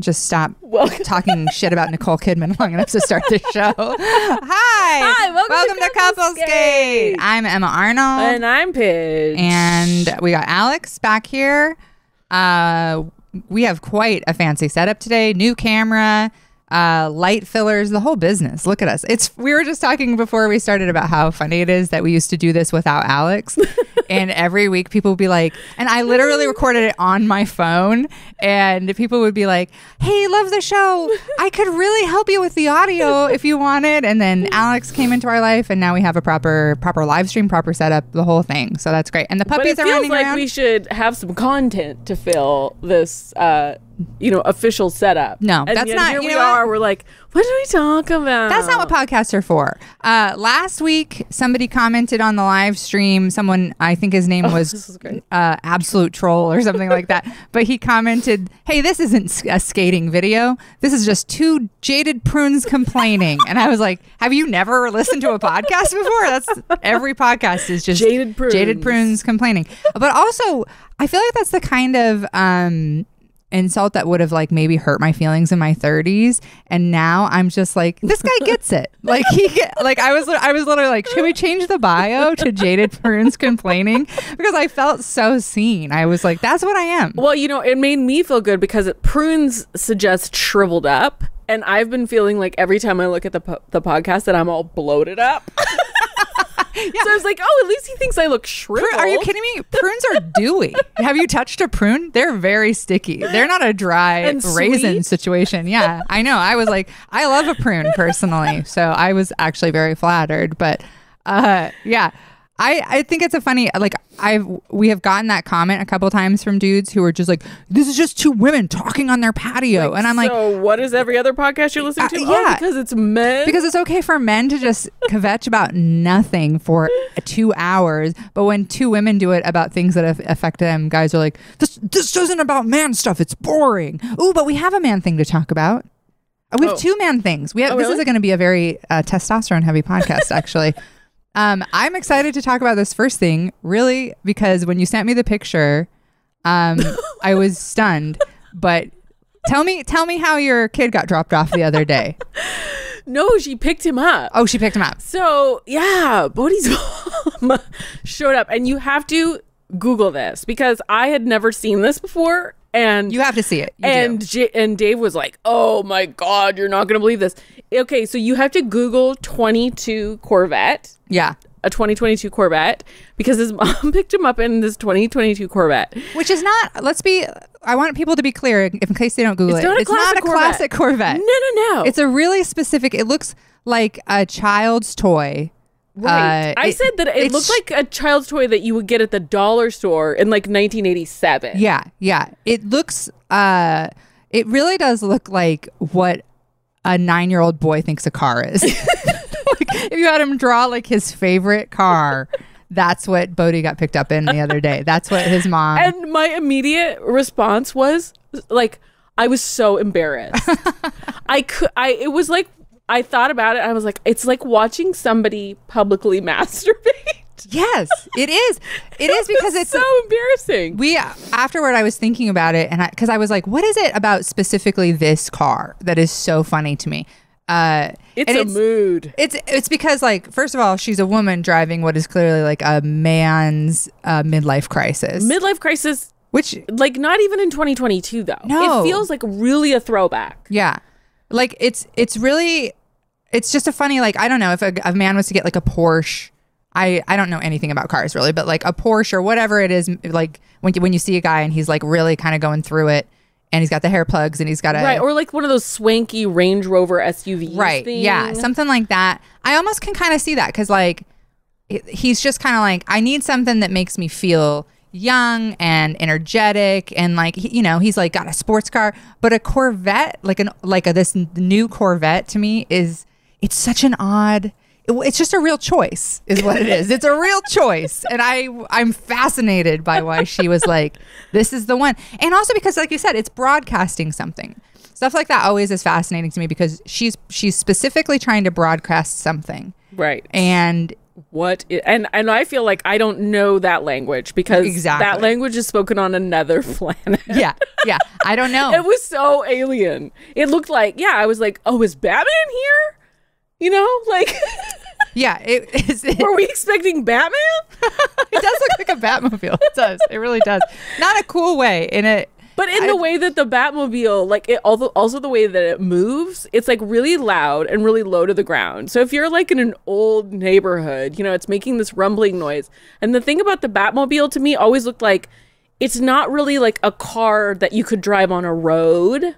just stop Welcome. talking shit about Nicole Kidman long enough to start the show. Hi. Hi, welcome to Couples Skate. I'm Emma Arnold. And I'm Pidge. and we got Alex back here. Uh, we have quite a fancy setup today. New camera, uh, light fillers, the whole business. Look at us. It's we were just talking before we started about how funny it is that we used to do this without Alex. and every week people would be like, and I literally recorded it on my phone, and people would be like, "Hey, love the show. I could really help you with the audio if you wanted." And then Alex came into our life, and now we have a proper proper live stream, proper setup, the whole thing. So that's great. And the but puppies it are feels running like around. we should have some content to fill this, uh, you know, official setup. No, and that's yet not- Here you we know are. We're like, what did we talk about? That's not what podcasts are for. Uh, last week, somebody commented on the live stream. Someone, I think his name was Oh, is great. uh, Absolute Troll or something like that. But he commented, "Hey, this isn't a skating video. This is just two jaded prunes complaining." and I was like, "Have you never listened to a podcast before? That's every podcast is just Jaded prunes. jaded prunes complaining." But also, I feel like that's the kind of um, insult that would have like maybe hurt my feelings in my 30s and now i'm just like this guy gets it. Like he get, like i was i was literally like should we change the bio to jaded prunes complaining? Because i felt so seen. I was like that's what i am. Well, you know, it made me feel good because it, prunes suggest shriveled up, and I've been feeling like every time I look at the po- the podcast that I'm all bloated up. So I was like, oh, at least he thinks I look shriveled. Pru- are you kidding me? Prunes are dewy. Have you touched a prune? They're very sticky. They're not a dry And raisin sweet? situation. Yeah i know. I was like i love a prune personally. So i was actually very flattered. But uh yeah I, I think it's a funny like I've we have gotten that comment a couple times from dudes who are just like this is just two women talking on their patio and I'm like so what is every other podcast you're listening Uh, to? yeah. Oh, because it's men. because it's okay for men to just kvetch about nothing for two hours, but when two women do it about things that have affect them, guys are like, "This this isn't about man stuff. It's boring." Ooh, but we have a man thing to talk about. Uh, We have Oh. two man things. We have. Oh, this really? is going to be a very uh, testosterone heavy podcast, actually. um, I'm excited to talk about this first thing, really, because when you sent me the picture, um, I was stunned. But tell me, tell me how your kid got dropped off the other day. no, she picked him up. Oh, she picked him up. So yeah, Bodhi's mom showed up, and you have to Google this because I had never seen this before, and You have to see it. You and. J- and Dave was like, "Oh my god, you're not gonna believe this." Okay, so you have to Google 22 Corvette, yeah, a 2022 Corvette, because his mom picked him up in this 2022 Corvette. which is not. Let's be. I want people to be clear, in case they don't Google It's it. not it's not a classic Corvette. No, no, no. It's a really specific. It looks like a child's toy. Right. uh, I it- said that it looked like a child's toy that you would get at the dollar store in like 1987. Yeah, yeah. It looks. Uh, it really does look like what a nine-year-old boy thinks a car is. like, if you had him draw like his favorite car, that's what Bodhi got picked up in the other day. That's what his mom. And my immediate response was like, I was so embarrassed. I could, I, it was like, I thought about it. I was like, it's like watching somebody publicly masturbate. yes, it is. It is because it's so embarrassing. we afterward i was thinking about it and because I, was like what is it about specifically this car that is so funny to me uh It's a mood. it's it's because like first of all she's a woman driving what is clearly like a man's uh, midlife crisis Midlife crisis, which like not even in 2022 though. No. It feels like really a throwback. yeah like it's it's really it's just a funny like i don't know if a, a man was to get like a porsche I, I don't know anything about cars really, but like a Porsche or whatever it is, like when you, when you see a guy and he's like really kind of going through it, and he's got the hair plugs and he's got a Right. Or like one of those swanky Range Rover SUVs. right thing. yeah something like that i almost can kind of see that because like it- he's just kind of like i need something that makes me feel young and energetic and like you know he's like got a sports car. But a corvette like an like a, this new corvette to me is it's such an odd it- it's just a real choice is what it is. It's a real choice. And i i'm fascinated by why she was like this is the one. And also because like you said it's broadcasting something. Stuff like that always is fascinating to me because she's she's specifically trying to broadcast something Right. and what i- and and I feel like I don't know that language because Exactly. that language is spoken on another planet. yeah yeah i don't know It was so alien. It looked like yeah, I was like, "Oh, is Batman here?" You know, like yeah it is it, were we expecting Batman? it does look like a batmobile it does it really does not a cool way in it But in I- the way that the Batmobile, like it, also also the way that it moves, it's like really loud and really low to the ground. So if you're like in an old neighborhood, you know, it's making this rumbling noise. And the thing about the Batmobile to me always looked like it's not really like a car that you could drive on a road.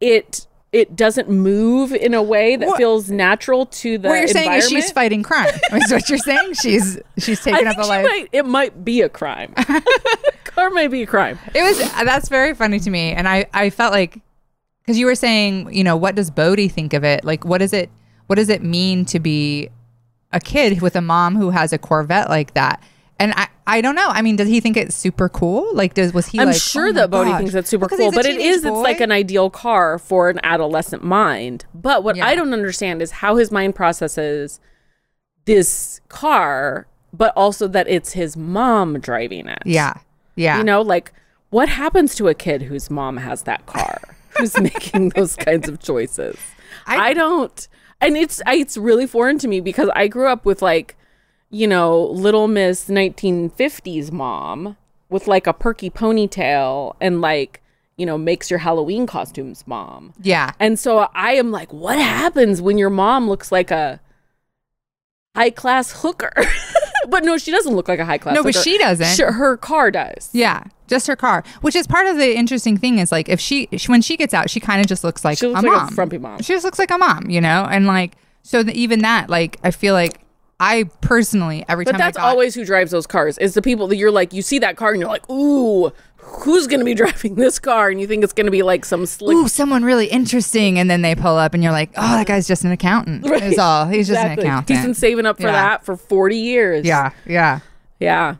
It it doesn't move in a way that What- feels natural to the what you're saying is she's fighting crime is what you're saying she's she's I taking think up a life might, it might be a crime. car might be a crime. It was that's very funny to me, and I I felt like because you were saying, you know, what does Bodhi think of it? Like, what does it what does it mean to be a kid with a mom who has a Corvette like that? And I I don't know. I mean, does he think it's super cool? Like, does was he? I'm like, sure oh that Bodhi gosh. thinks that's super Because cool, but it is. is it's like an ideal car for an adolescent mind. But what Yeah. I don't understand is how his mind processes this car, but also that it's his mom driving it. yeah yeah You know, like what happens to a kid whose mom has that car, who's making those kinds of choices? I- I, don't, and it's it's really foreign to me because I grew up with like, you know, Little Miss 1950s mom with like a perky ponytail and like you know makes your Halloween costumes mom. yeah And so I am like, what happens when your mom looks like a high class hooker? but no, she doesn't look like a high class. No, but she doesn't. Sure, her car does. yeah just her car which is part of the interesting thing is like if she, she when she gets out she kind of just looks like She looks a like a mom frumpy mom. she just looks like a mom you know and like so the, even that like i feel like i personally every time But time that's I got, always who drives those cars. Is the people that you're like, you see that car and you're like, ooh, who's gonna be driving this car? And you think it's gonna be like some slick. ooh, someone really interesting, and then they pull up, and you're like, oh, that guy's just an accountant. Is all. He's just Exactly. an accountant. He's been saving up for Yeah. that for 40 years. yeah, yeah. yeah.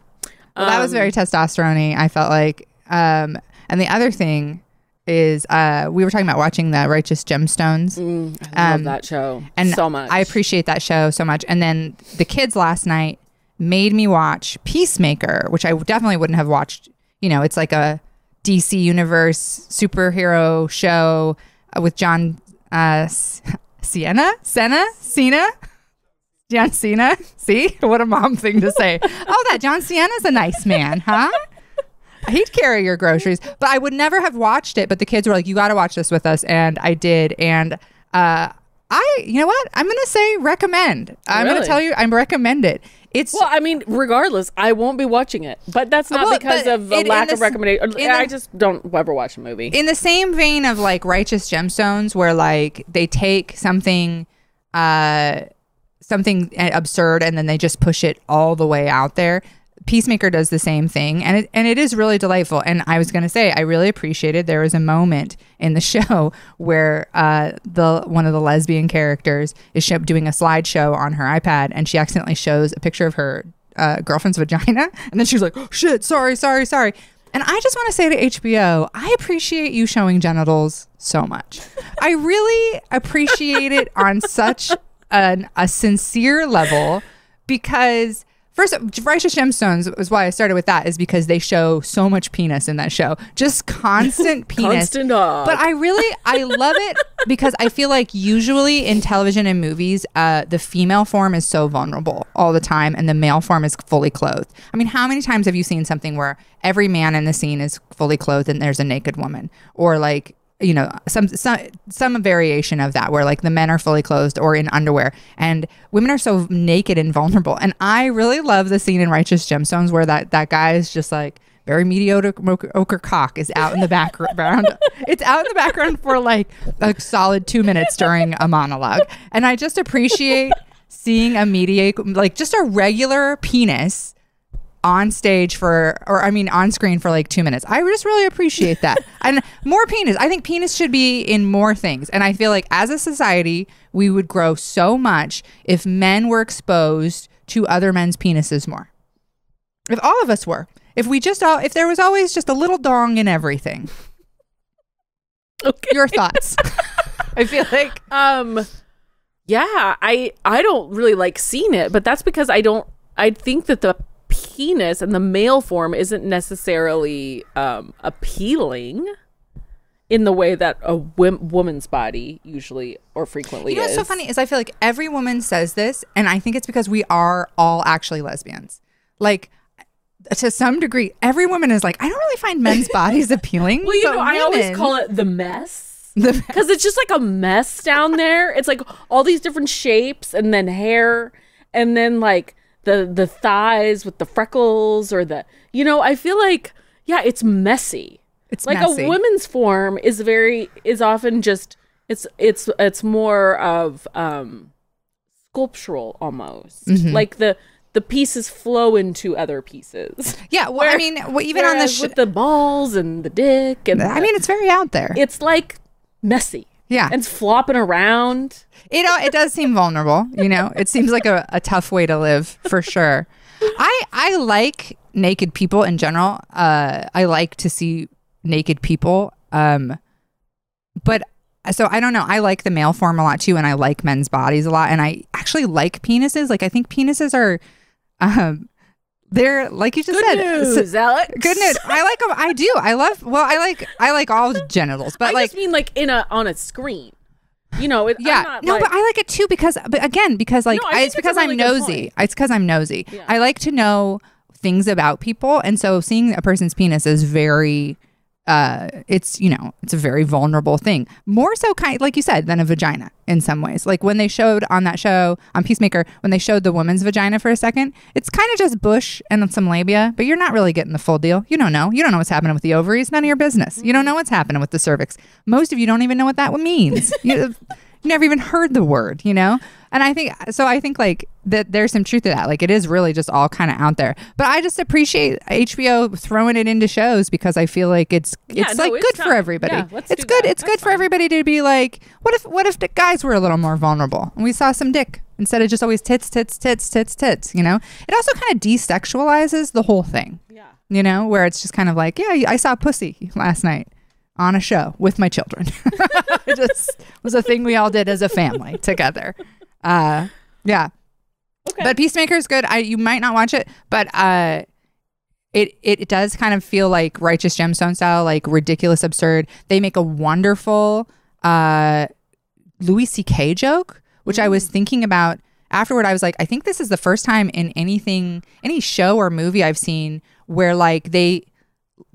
Well, that was Um, very testosterone I felt like. Um, and the other thing is, uh, we were talking about watching the Righteous Gemstones. I love um, that show and so much. I appreciate that show so much. And then the kids last night made me watch Peacemaker, which I definitely wouldn't have watched. You know, it's like a DC Universe superhero show uh, with John uh, Sienna, Senna, Cena. John Cena. See what a mom thing to say. oh, that John Cena's a nice man, huh? He'd carry your groceries, but I would never have watched it. But the kids were like, "You got to watch this with us," and I did. And uh, I, you know what? I'm gonna say recommend. I'm gonna tell you, I recommend it. It's well, I mean, regardless, I won't be watching it. But that's not Well, because of a in lack the of recommendation. I the- just don't ever watch a movie. in the same vein of like righteous gemstones where like they take something uh something absurd and then they just push it all the way out there peacemaker does the same thing and it, and it is really delightful and i was going to say i really appreciated there was a moment in the show where uh the one of the lesbian characters is doing a slideshow on her ipad and she accidentally shows a picture of her uh, girlfriend's vagina and then she's like oh, shit sorry sorry sorry and I just want to say to HBO, I appreciate you showing genitals so much. I really appreciate it on such an, a sincere level because first righteous gemstones is why i started with that is because they show so much penis in that show. Just constant penis. Constant but i really i love it because i feel like usually in television and movies uh, the female form is so vulnerable all the time and the male form is fully clothed. I mean how many times have you seen something where every man in the scene is fully clothed and there's a naked woman? Or like you know some some some variation of that where like the men are fully clothed or in underwear and women are so naked and vulnerable. And i really love the scene in righteous gemstones where that that guy is just like very mediocre ochre cock is out in the background. It's out in the background for like a solid two minutes during a monologue. And i just appreciate seeing a mediocre like just a regular penis on stage for, or I mean, on screen for like two minutes. I just really appreciate that. and more penis. I think penis should be in more things. And I feel like as a society, we would grow so much if men were exposed to other men's penises more. If all of us were. If we just all, if there was always just a little dong in everything. Okay. Your thoughts? I feel like Um yeah, I I don't really like seeing it, but that's because I don't I think that the penis and the male form isn't necessarily um appealing in the way that a wom- woman's body usually or frequently You know is. what's so funny is I feel like every woman says this, and I think it's because we are all actually lesbians. Like to some degree, every woman is like, I don't really find men's bodies appealing. Well, you know, I always call it the mess. Because it's just like a mess down there. It's like all these different shapes and then hair and then like the the thighs with the freckles or the you know, I feel like yeah, it's messy. It's like messy. a woman's form is very is often just it's it's it's more of um sculptural almost. Mm-hmm. Like the the pieces flow into other pieces. yeah. Well, I mean, well, even on the, sh- with the balls and the dick and I the- mean, it's very out there. it's like messy. Yeah. And it's flopping around. it uh, it does seem vulnerable you know? It seems like a, a tough way to live for sure. I i like naked people in general. Uh i like to see naked people um but so i don't know. I like the male form a lot too and i like men's bodies a lot and i actually like penises. Like i think penises are um they're like you just Good said news, Alex. good news i like them i do i love well i like i like all genitals but I like just mean like in a on a screen. You know, it, yeah, no, like, but I like it too because, but again, because like No, I I it's it's because really I'm nosy. It's because I'm nosy. Yeah. I like to know things about people, and so seeing a person's penis is very, uh, it's you know, it's a very vulnerable thing. More so, kind like you said, than a vagina in some ways. Like when they showed on that show on Peacemaker, when they showed the woman's vagina for a second, it's kind of just bush and some labia, but you're not really getting the full deal. You don't know. You don't know what's happening with the ovaries. None of your business. You don't know what's happening with the cervix. Most of you don't even know what that means. You, never even heard the word, you know? And I think so I think like that there's some truth to that. Like it is really just all kind of out there. But I just appreciate HBO throwing it into shows because I feel like it's Yeah, it's no, like it's good time. for everybody. Yeah, it's good. that. It's That's good for everybody to be like, what if what if the guys were a little more vulnerable and we saw some dick instead of just always tits, tits, tits, tits, tits, you know? It also kind of desexualizes the whole thing Yeah. you know, where it's just kind of like, yeah, I saw pussy last night on a show with my children. it just was a thing we all did as a family together. Uh, yeah. Okay. But Peacemaker is good. I you might not watch it, but uh, it it does kind of feel like Righteous Gemstone style, like ridiculous, absurd. They make a wonderful uh, Louis C.K. joke, which I was thinking about afterward. I was like, I think this is the first time in anything, any show or movie I've seen where like they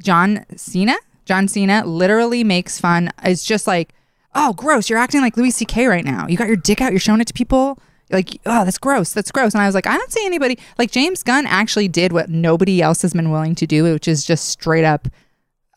John Cena, John Cena literally makes fun. It's just like, oh, gross! You're acting like Louis C.K. right now. You got your dick out. You're showing it to people. Like, oh, that's gross. That's gross. And I was like, I don't see anybody like James Gunn actually did what nobody else has been willing to do, which is just straight up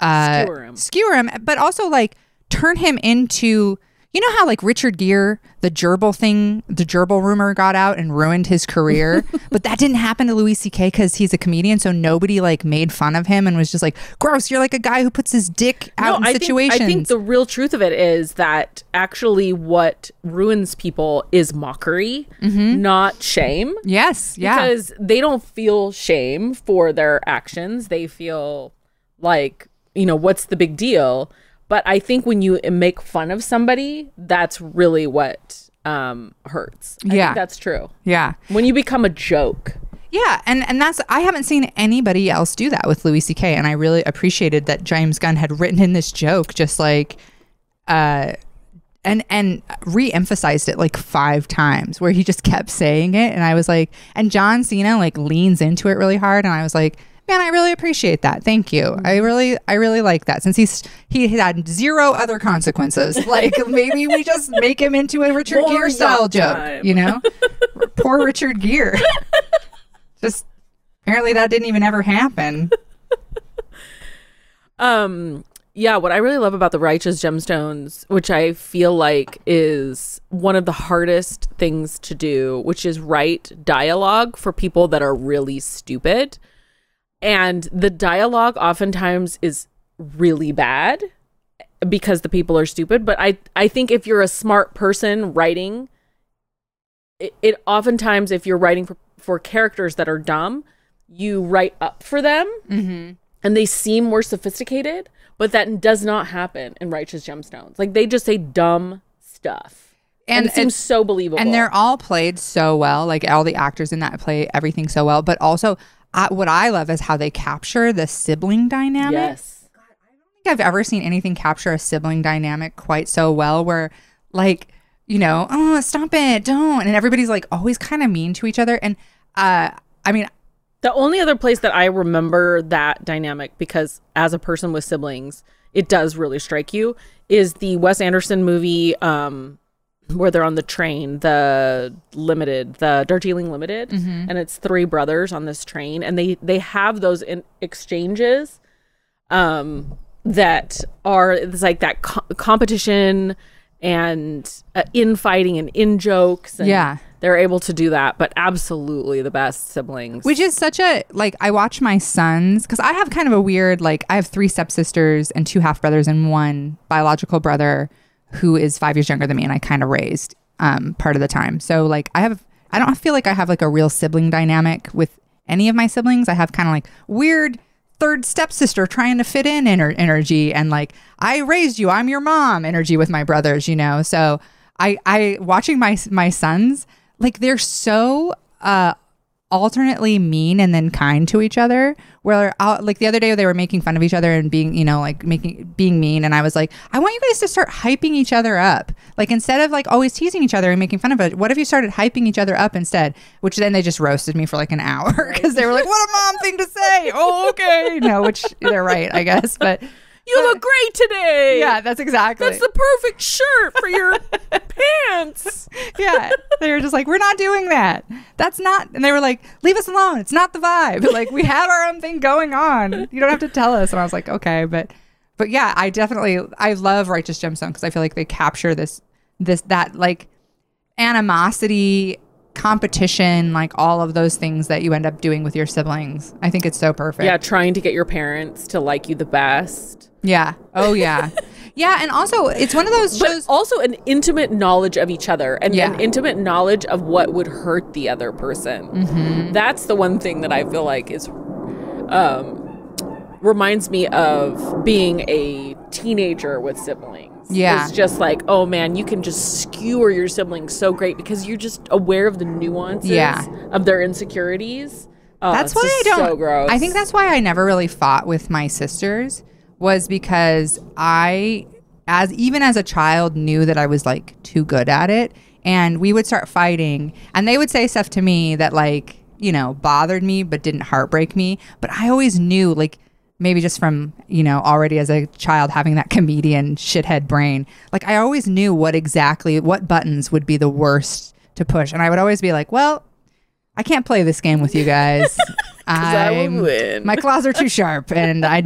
uh, Skewer him. skewer him, but also like turn him into. You know how like Richard Gere, the gerbil thing, the gerbil rumor got out and ruined his career, but that didn't happen to Louis C.K. because he's a comedian, so nobody like made fun of him and was just like, "Gross, you're like a guy who puts his dick out in I situations." Think, I think the real truth of it is that actually what ruins people is mockery, mm-hmm. not shame. yes, yeah, Because they don't feel shame for their actions. They feel like, you know, what's the big deal? But I think when you make fun of somebody, that's really what um, hurts. I Yeah. think that's true. yeah. When you become a joke. Yeah, and and that's I haven't seen anybody else do that with Louis C.K. and I really appreciated that James Gunn had written in this joke, just like, uh, and and re-emphasized it like five times, where he just kept saying it, and I was like, and John Cena like leans into it really hard, and I was like. Man, I really appreciate that. Thank you. I really, I really like that. Since he's he had zero other consequences, like maybe we just make him into a Richard More Gere style joke, you know? Poor Richard Gere. just apparently that didn't even ever happen. Um, yeah, what I really love about the Righteous Gemstones, which I feel like is one of the hardest things to do, which is write dialogue for people that are really stupid. And the dialogue oftentimes is really bad because the people are stupid but i i think if you're a smart person writing it, it oftentimes if you're writing for, for characters that are dumb you write up for them Mm-hmm. and they seem more sophisticated but that does not happen in righteous gemstones like they just say dumb stuff and, And it seems so believable And they're all played so well. Like all the actors in that play everything so well. But also, uh, what I love is how they capture the sibling dynamic. yes I don't think I've ever seen anything capture a sibling dynamic quite so well. Where, like, you know, oh, stop it, don't, and everybody's like always kind of mean to each other. And uh, I mean, The only other place that I remember that dynamic, because as a person with siblings, it does really strike you, is the Wes Anderson movie um, where they're on the train, the limited, the Darjeeling Limited, and it's three brothers on this train, and they they have those in exchanges um, that are it's like that co- competition and uh, infighting and in jokes. And Yeah. they're able to do that, but absolutely the best siblings. Which is such a like I watch my sons because I have kind of a weird like I have three stepsisters and two half brothers and one biological brother who is five years younger than me and I kind of raised um part of the time. So like I have I don't feel like I have like a real sibling dynamic with any of my siblings. I have kind of like weird third stepsister trying to fit in ener- energy and like I raised you, I'm your mom energy with my brothers, you know. So I I watching my my sons like they're so uh alternately mean and then kind to each other. Where like the other day they were making fun of each other and being you know like making being mean. And i was like i want you guys to start hyping each other up. Like instead of like always teasing each other and making fun of it what if you started hyping each other up instead? Which then they just roasted me for like an hour because they were like what a mom thing to say. Oh okay. No which they're right i guess. But you look great today. yeah that's exactly That's the perfect shirt for your pants. yeah. They were just like, we're not doing that. That's not. And they were like, leave us alone. It's not the vibe. Like, we have our own thing going on. You don't have to tell us. And I was like, okay. But, but yeah, I definitely, I love Righteous Gemstone because I feel like they capture this, this, that like animosity, competition, like all of those things that you end up doing with your siblings. I think it's so perfect. Yeah, trying to get your parents to like you the best. Yeah. Oh, yeah. yeah. And also, it's one of those But shows. also an intimate knowledge of each other and Yeah. an intimate knowledge of what would hurt the other person. Mm-hmm. That's the one thing that I feel like is um reminds me of being a teenager with siblings. Yeah. It's just like, oh man, you can just skewer your siblings so great because you're just aware of the nuances Yeah. of their insecurities. Oh, that's why I don't. So gross. I think that's why I never really fought with my sisters was because I, as even as a child, knew that I was like too good at it, and we would start fighting, and they would say stuff to me that like you know bothered me but didn't heartbreak me, but I always knew like maybe just from you know already as a child having that comedian shithead brain like i always knew what exactly what buttons would be the worst to push and i would always be like well i can't play this game with you guys I I'm- win. my claws are too sharp and i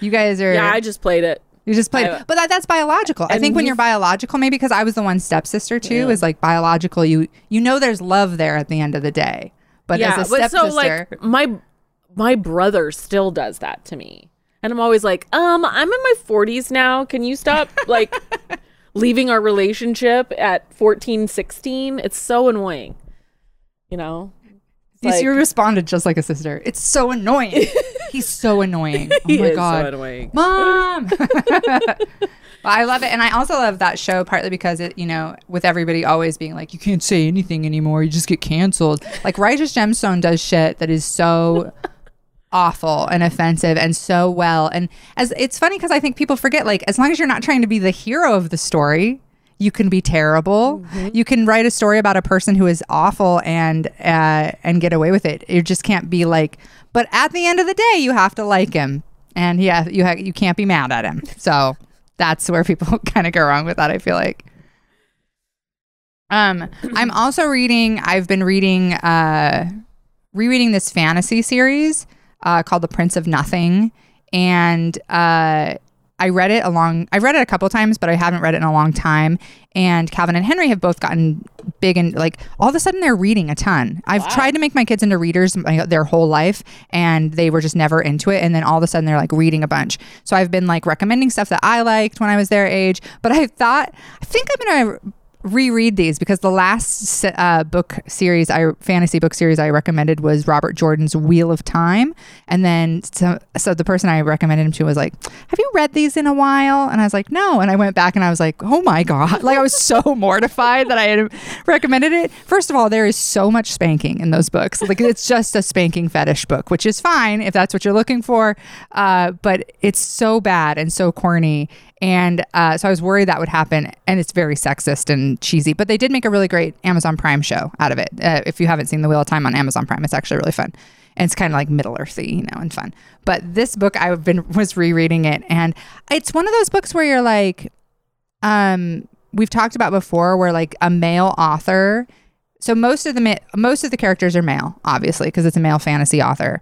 you guys are yeah, I just played it. you just played I- but that, that's biological i think when you- you're biological maybe because i was the one stepsister too Yeah. is like biological you you know there's love there at the end of the day but yeah, as a but stepsister so like my my brother still does that to me, and I'm always like, um, I'm in my 40s now. Can you stop like leaving our relationship at 14, 16? It's so annoying. You know. You- like- you responded just like a sister. It's so annoying. He's so annoying. Oh my so god, annoying. mom. Well, I love it, and I also love that show partly because it, you know, with everybody always being like, you can't say anything anymore, you just get canceled. Like Righteous Gemstone does shit that is so awful and offensive and so well. And as it's funny because I think people forget, like, as long as you're not trying to be the hero of the story, you can be terrible. You can write a story about a person who is awful and uh, and get away with it. You just can't be like. But at the end of the day, you have to like him, and yeah, you ha- you can't be mad at him. So that's where people kind of go wrong with that. I feel like. Um, I'm also reading. I've been reading, uh, rereading this fantasy series uh, called The Prince of Nothing, and uh, I read it along. I've read it a couple times, but I haven't read it in a long time. And Calvin and Henry have both gotten big and like all of a sudden they're reading a ton. I've Wow. tried to make my kids into readers my, their whole life, and they were just never into it. And then all of a sudden they're like reading a bunch. So I've been like recommending stuff that I liked when I was their age. But I thought I think I'm gonna reread these because the last uh, book series I fantasy book series I recommended was Robert Jordan's Wheel of Time, and then so, so the person I recommended him to was like, "Have you read these in a while?" And I was like, "No," and I went back and I was like, "Oh my god!" Like I was so mortified that I had recommended it. First of all, there is so much spanking in those books. Like it's just a spanking fetish book, which is fine if that's what you're looking for, uh, but it's so bad and so corny and uh, so I was worried that would happen. And it's very sexist and cheesy. But they did make a really great Amazon Prime show out of it. Uh, if you haven't seen The Wheel of Time on Amazon Prime, it's actually really fun. And it's kind of like Middle Earthy, you know, and fun. But this book, I've been was rereading it, and it's one of those books where you're like, um, we've talked about before, where like a male author. So most of the most of the characters are male, obviously, because it's a male fantasy author,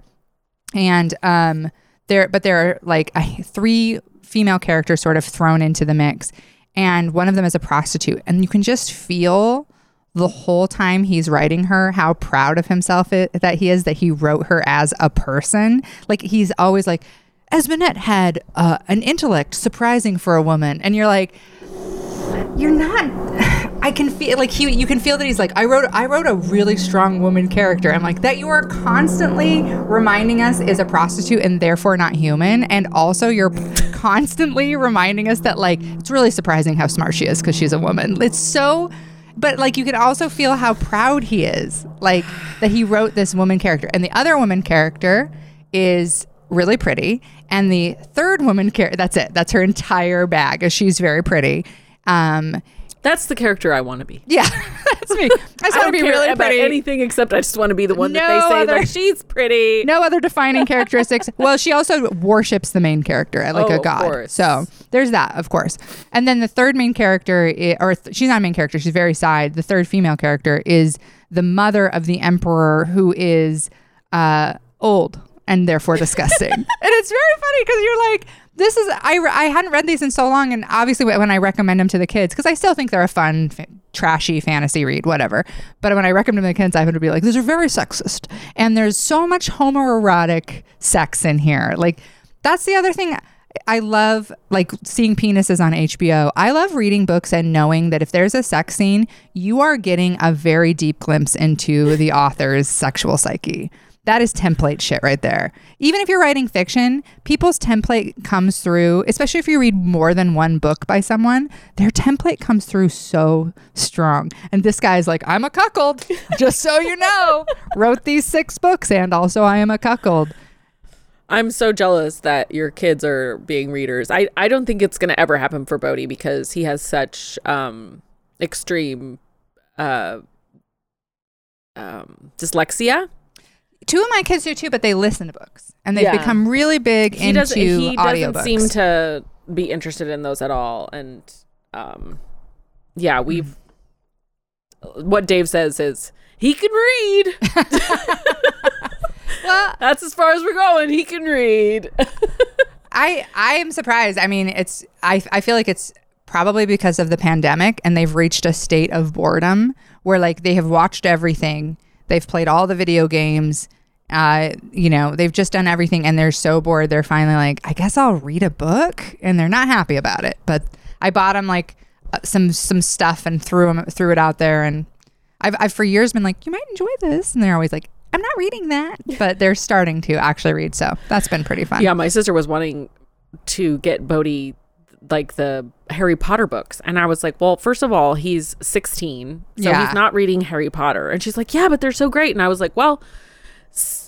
and um, there, but there are like uh, three female characters sort of thrown into the mix and one of them is a prostitute. And you can just feel the whole time he's writing her how proud of himself it, that he is that he wrote her as a person. Like he's always like Esmenet had uh, an intellect surprising for a woman. And you're like you're not I can feel like he you can feel that he's like I wrote I wrote a really strong woman character. I'm like that you are constantly reminding us is a prostitute and therefore not human and also you're constantly reminding us that like it's really surprising how smart she is cuz she's a woman. It's so but like you can also feel how proud he is like that he wrote this woman character. And the other woman character is really pretty and the third woman character that's it. That's her entire bag. She's very pretty. Um That's the character I want to be. yeah, that's me. I just want to don't be care really about pretty. anything except I just want to be the one that No they say other- like she's pretty. no other defining characteristics. Well, she also worships the main character like Oh, a of god. course. So there's that, of course. And then the third main character, i- or th- she's not a main character, she's very side. The third female character is the mother of the emperor, who is uh, old and therefore disgusting. and it's very funny because you're like, this is I, I hadn't read these in so long, and obviously when I recommend them to the kids, because I still think they're a fun, fa- trashy fantasy read, whatever. But when I recommend them to the kids, I have to be like, these are very sexist, and there's so much homoerotic sex in here. Like that's the other thing. I love like seeing penises on HBO. I love reading books and knowing that if there's a sex scene, you are getting a very deep glimpse into the author's sexual psyche. That is template shit right there. Even if you're writing fiction, people's template comes through, especially if you read more than one book by someone, their template comes through so strong. And this guy's like, I'm a cuckold, just so you know. Wrote these six books, and also I am a cuckold. I'm so jealous that your kids are being readers. I, I don't think it's going to ever happen for Bodhi because he has such um, extreme uh, um, dyslexia. Two of my kids do too, but they listen to books and they've Yeah. become really big He into doesn't. He doesn't seem to be interested in those at all. And um, yeah, we've. What Dave says is he can read. well, That's as far as we're going. He can read. I I am surprised. I mean, it's I I feel like it's probably because of the pandemic and they've reached a state of boredom where like they have watched everything. They've played all the video games. Uh, you know, they've just done everything and they're so bored. They're finally like, I guess I'll read a book, and they're not happy about it. But I bought them like uh, some some stuff and threw them threw it out there, and I've I've for years been like, you might enjoy this, and they're always like, I'm not reading that, but they're starting to actually read. So that's been pretty fun. Yeah, my sister was wanting to get Bodhi like the Harry Potter books. And I was like, well, first of all, he's 16. So Yeah. he's not reading Harry Potter. And she's like, yeah, but they're so great. And I was like, well,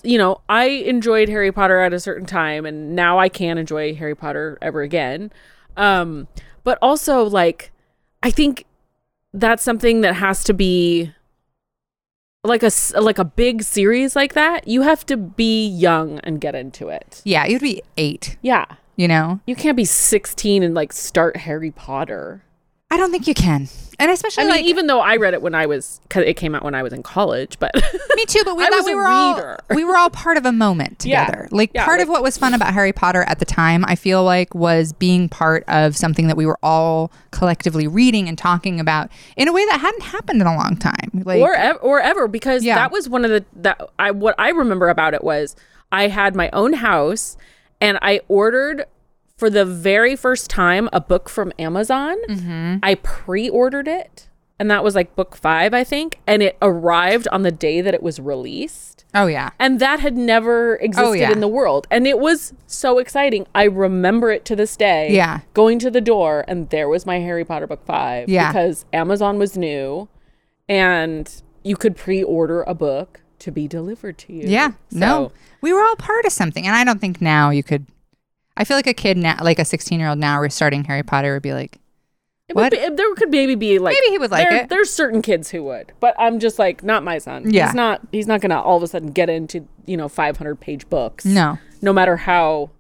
you know, I enjoyed Harry Potter at a certain time and now I can't enjoy Harry Potter ever again. Um, but also like I think that's something that has to be like a like a big series like that. You have to be young and get into it. Yeah, you'd be eight, Yeah. you know? You can't be 16 and like start Harry Potter. I don't think you can. And especially I mean, like even though I read it when I was, cause it came out when I was in college, but me too, but we I thought was we were all we were all part of a moment Yeah. together. Like Yeah, part of what was fun about Harry Potter at the time, I feel like was being part of something that we were all collectively reading and talking about in a way that hadn't happened in a long time. Like or ev- or ever because Yeah. that was one of the that I what I remember about it was I had my own house and I ordered for the very first time a book from Amazon. Mm-hmm. I pre-ordered it and that was like book 5 I think and it arrived on the day that it was released. oh yeah. And that had never existed Oh, yeah. in the world. And it was so exciting. I remember it to this day. Yeah. Going to the door, and there was my Harry Potter book five. Yeah. Because Amazon was new and you could pre order a book to be delivered to you. Yeah. no. We were all part of something. And I don't think now you could I feel like a kid now like a 16-year-old now restarting Harry Potter would be like It What? Would be, there could maybe be like Maybe he would like there- it. There's certain kids who would, but I'm just like not my son. Yeah. he's not. He's not gonna all of a sudden get into you know 500 page books. No. no matter how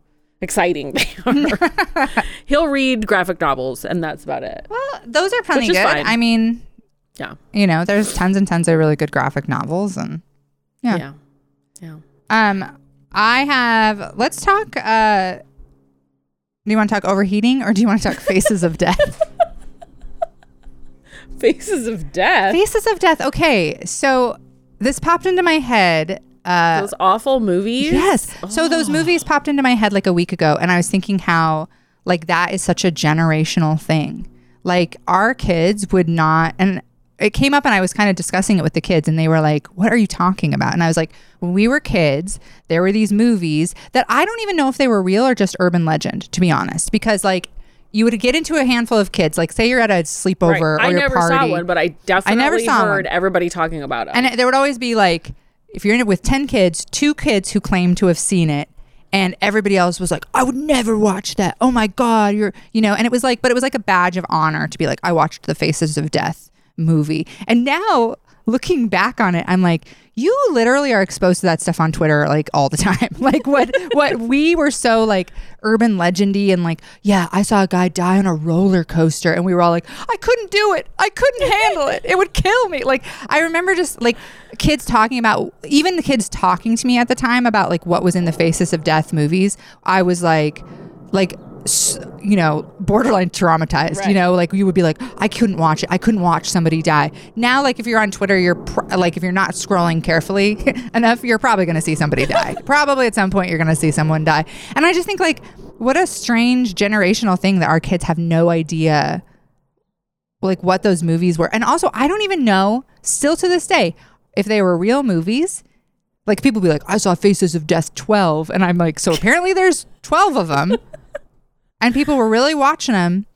exciting they are. He'll read graphic novels, and that's about it. Well, those are plenty good. fine. I mean, Yeah, you know, there's tons and tons of really good graphic novels and Yeah. yeah, yeah. um I have let's talk uh do you want to talk overheating or do you want to talk faces of death? Faces of death. faces of death. Okay, so this popped into my head uh Those awful movies. Yes. So those Oh. movies popped into my head like a week ago, and I was thinking how like that is such a generational thing. Like our kids would not, and it came up, and I was kind of discussing it with the kids, and they were like, "What are you talking about?" And I was like, "When we were kids, there were these movies that I don't even know if they were real or just urban legend, to be honest, because like." You would get into a handful of kids, like say you're at a sleepover Right. or I your never party. saw one, but I definitely I never saw heard one. everybody talking about it. And it- there would always be like, if you're in it with 10 kids, two kids who claim to have seen it, and everybody else was like, I would never watch that. Oh my God. You're, you know, and it was like, but it was like a badge of honor to be like, I watched the Faces of Death movie. And now looking back on it, I'm like, you literally are exposed to that stuff on Twitter like all the time. like what what we were so like urban legendy and like, yeah, I saw a guy die on a roller coaster and we were all like, I couldn't do it. I couldn't handle it. It would kill me. Like I remember just like kids talking about even the kids talking to me at the time about like what was in the Faces of Death movies. I was like like you know borderline traumatized you know like you would be like i couldn't watch it. I couldn't watch somebody die. Now like if you're on twitter you're pr- like if you're not scrolling carefully enough you're probably going to see somebody die. Probably at some point you're going to see someone die. And i just think like what a strange generational thing that our kids have no idea like what those movies were. And also i don't even know still to this day if they were real movies like people be like i saw faces of death 12 and i'm like so apparently there's 12 of them and people were really watching them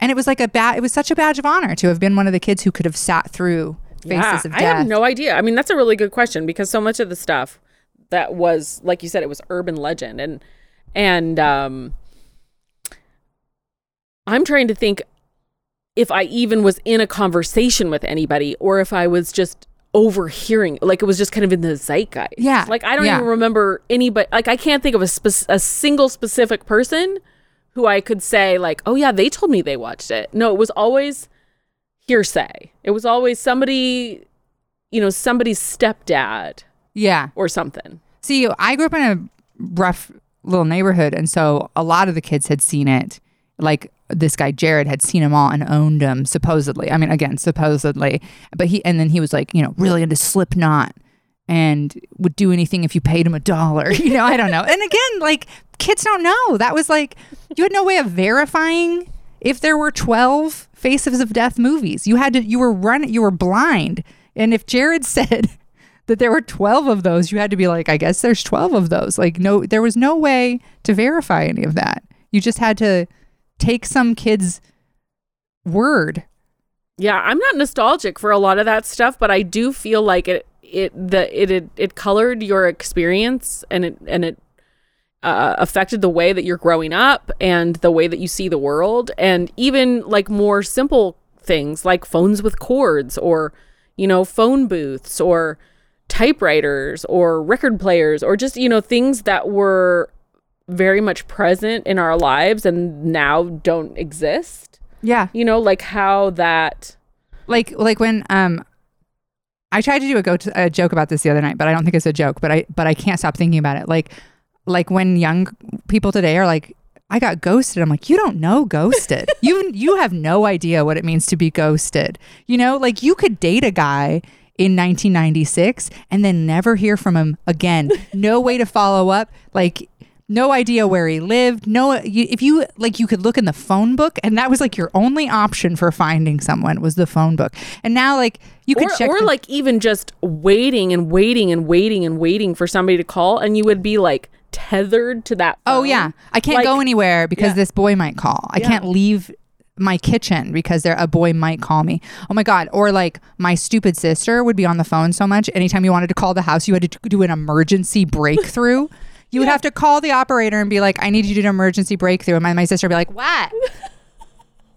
and it was like a bad it was such a badge of honor to have been one of the kids who could have sat through faces yeah, of Death. I have no idea. I mean, that's a really good question because so much of the stuff that was, like you said, it was urban legend, and and um, I'm trying to think if I even was in a conversation with anybody or if I was just overhearing, like it was just kind of in the zeitgeist. Yeah, like I don't yeah. even remember anybody. Like I can't think of a spec- a single specific person who I could say like, oh yeah, they told me they watched it. No, it was always hearsay. It was always somebody, you know, somebody's stepdad yeah or something. see i grew up in a rough little neighborhood and so a lot of the kids had seen it like this guy jared had seen them all and owned them supposedly i mean again supposedly but he and then he was like you know really into slipknot and would do anything if you paid him a dollar you know i don't know. And again like kids don't know. That was like you had no way of verifying if there were 12 faces of death movies. You had to you were run you were blind. And if jared said that there were 12 of those you had to be like i guess there's 12 of those. Like no there was no way to verify any of that. You just had to take some kid's word. Yeah, I'm not nostalgic for a lot of that stuff, but I do feel like it it the it it, it colored your experience and it and it uh, affected the way that you're growing up and the way that you see the world and even like more simple things like phones with cords or you know phone booths or typewriters or record players or just you know things that were very much present in our lives and now don't exist Yeah. You know, like how that. like like when um I tried to do a go to, a joke about this the other night, but I don't think it's a joke. But I but I can't stop thinking about it. Like like when young people today are like, I got ghosted. I'm like, you don't know ghosted. you you have no idea what it means to be ghosted. You know, like you could date a guy in 1996 and then never hear from him again. No way to follow up. Like no idea where he lived. No, you, if you like, you could look in the phone book, and that was like your only option for finding someone was the phone book. And now, like, you could Or, check. or the- like even just waiting and waiting and waiting and waiting for somebody to call, and you would be like tethered to that. oh yeah, I can't Like- go anywhere because Yeah. this boy might call. I Yeah. can't leave my kitchen because there a boy might call me. Oh my god! Or like my stupid sister would be on the phone so much. Anytime you wanted to call the house, you had to do an emergency breakthrough. You would have to call the operator and be like, "I need you to do an emergency breakthrough." And my, my sister would be like, "What?"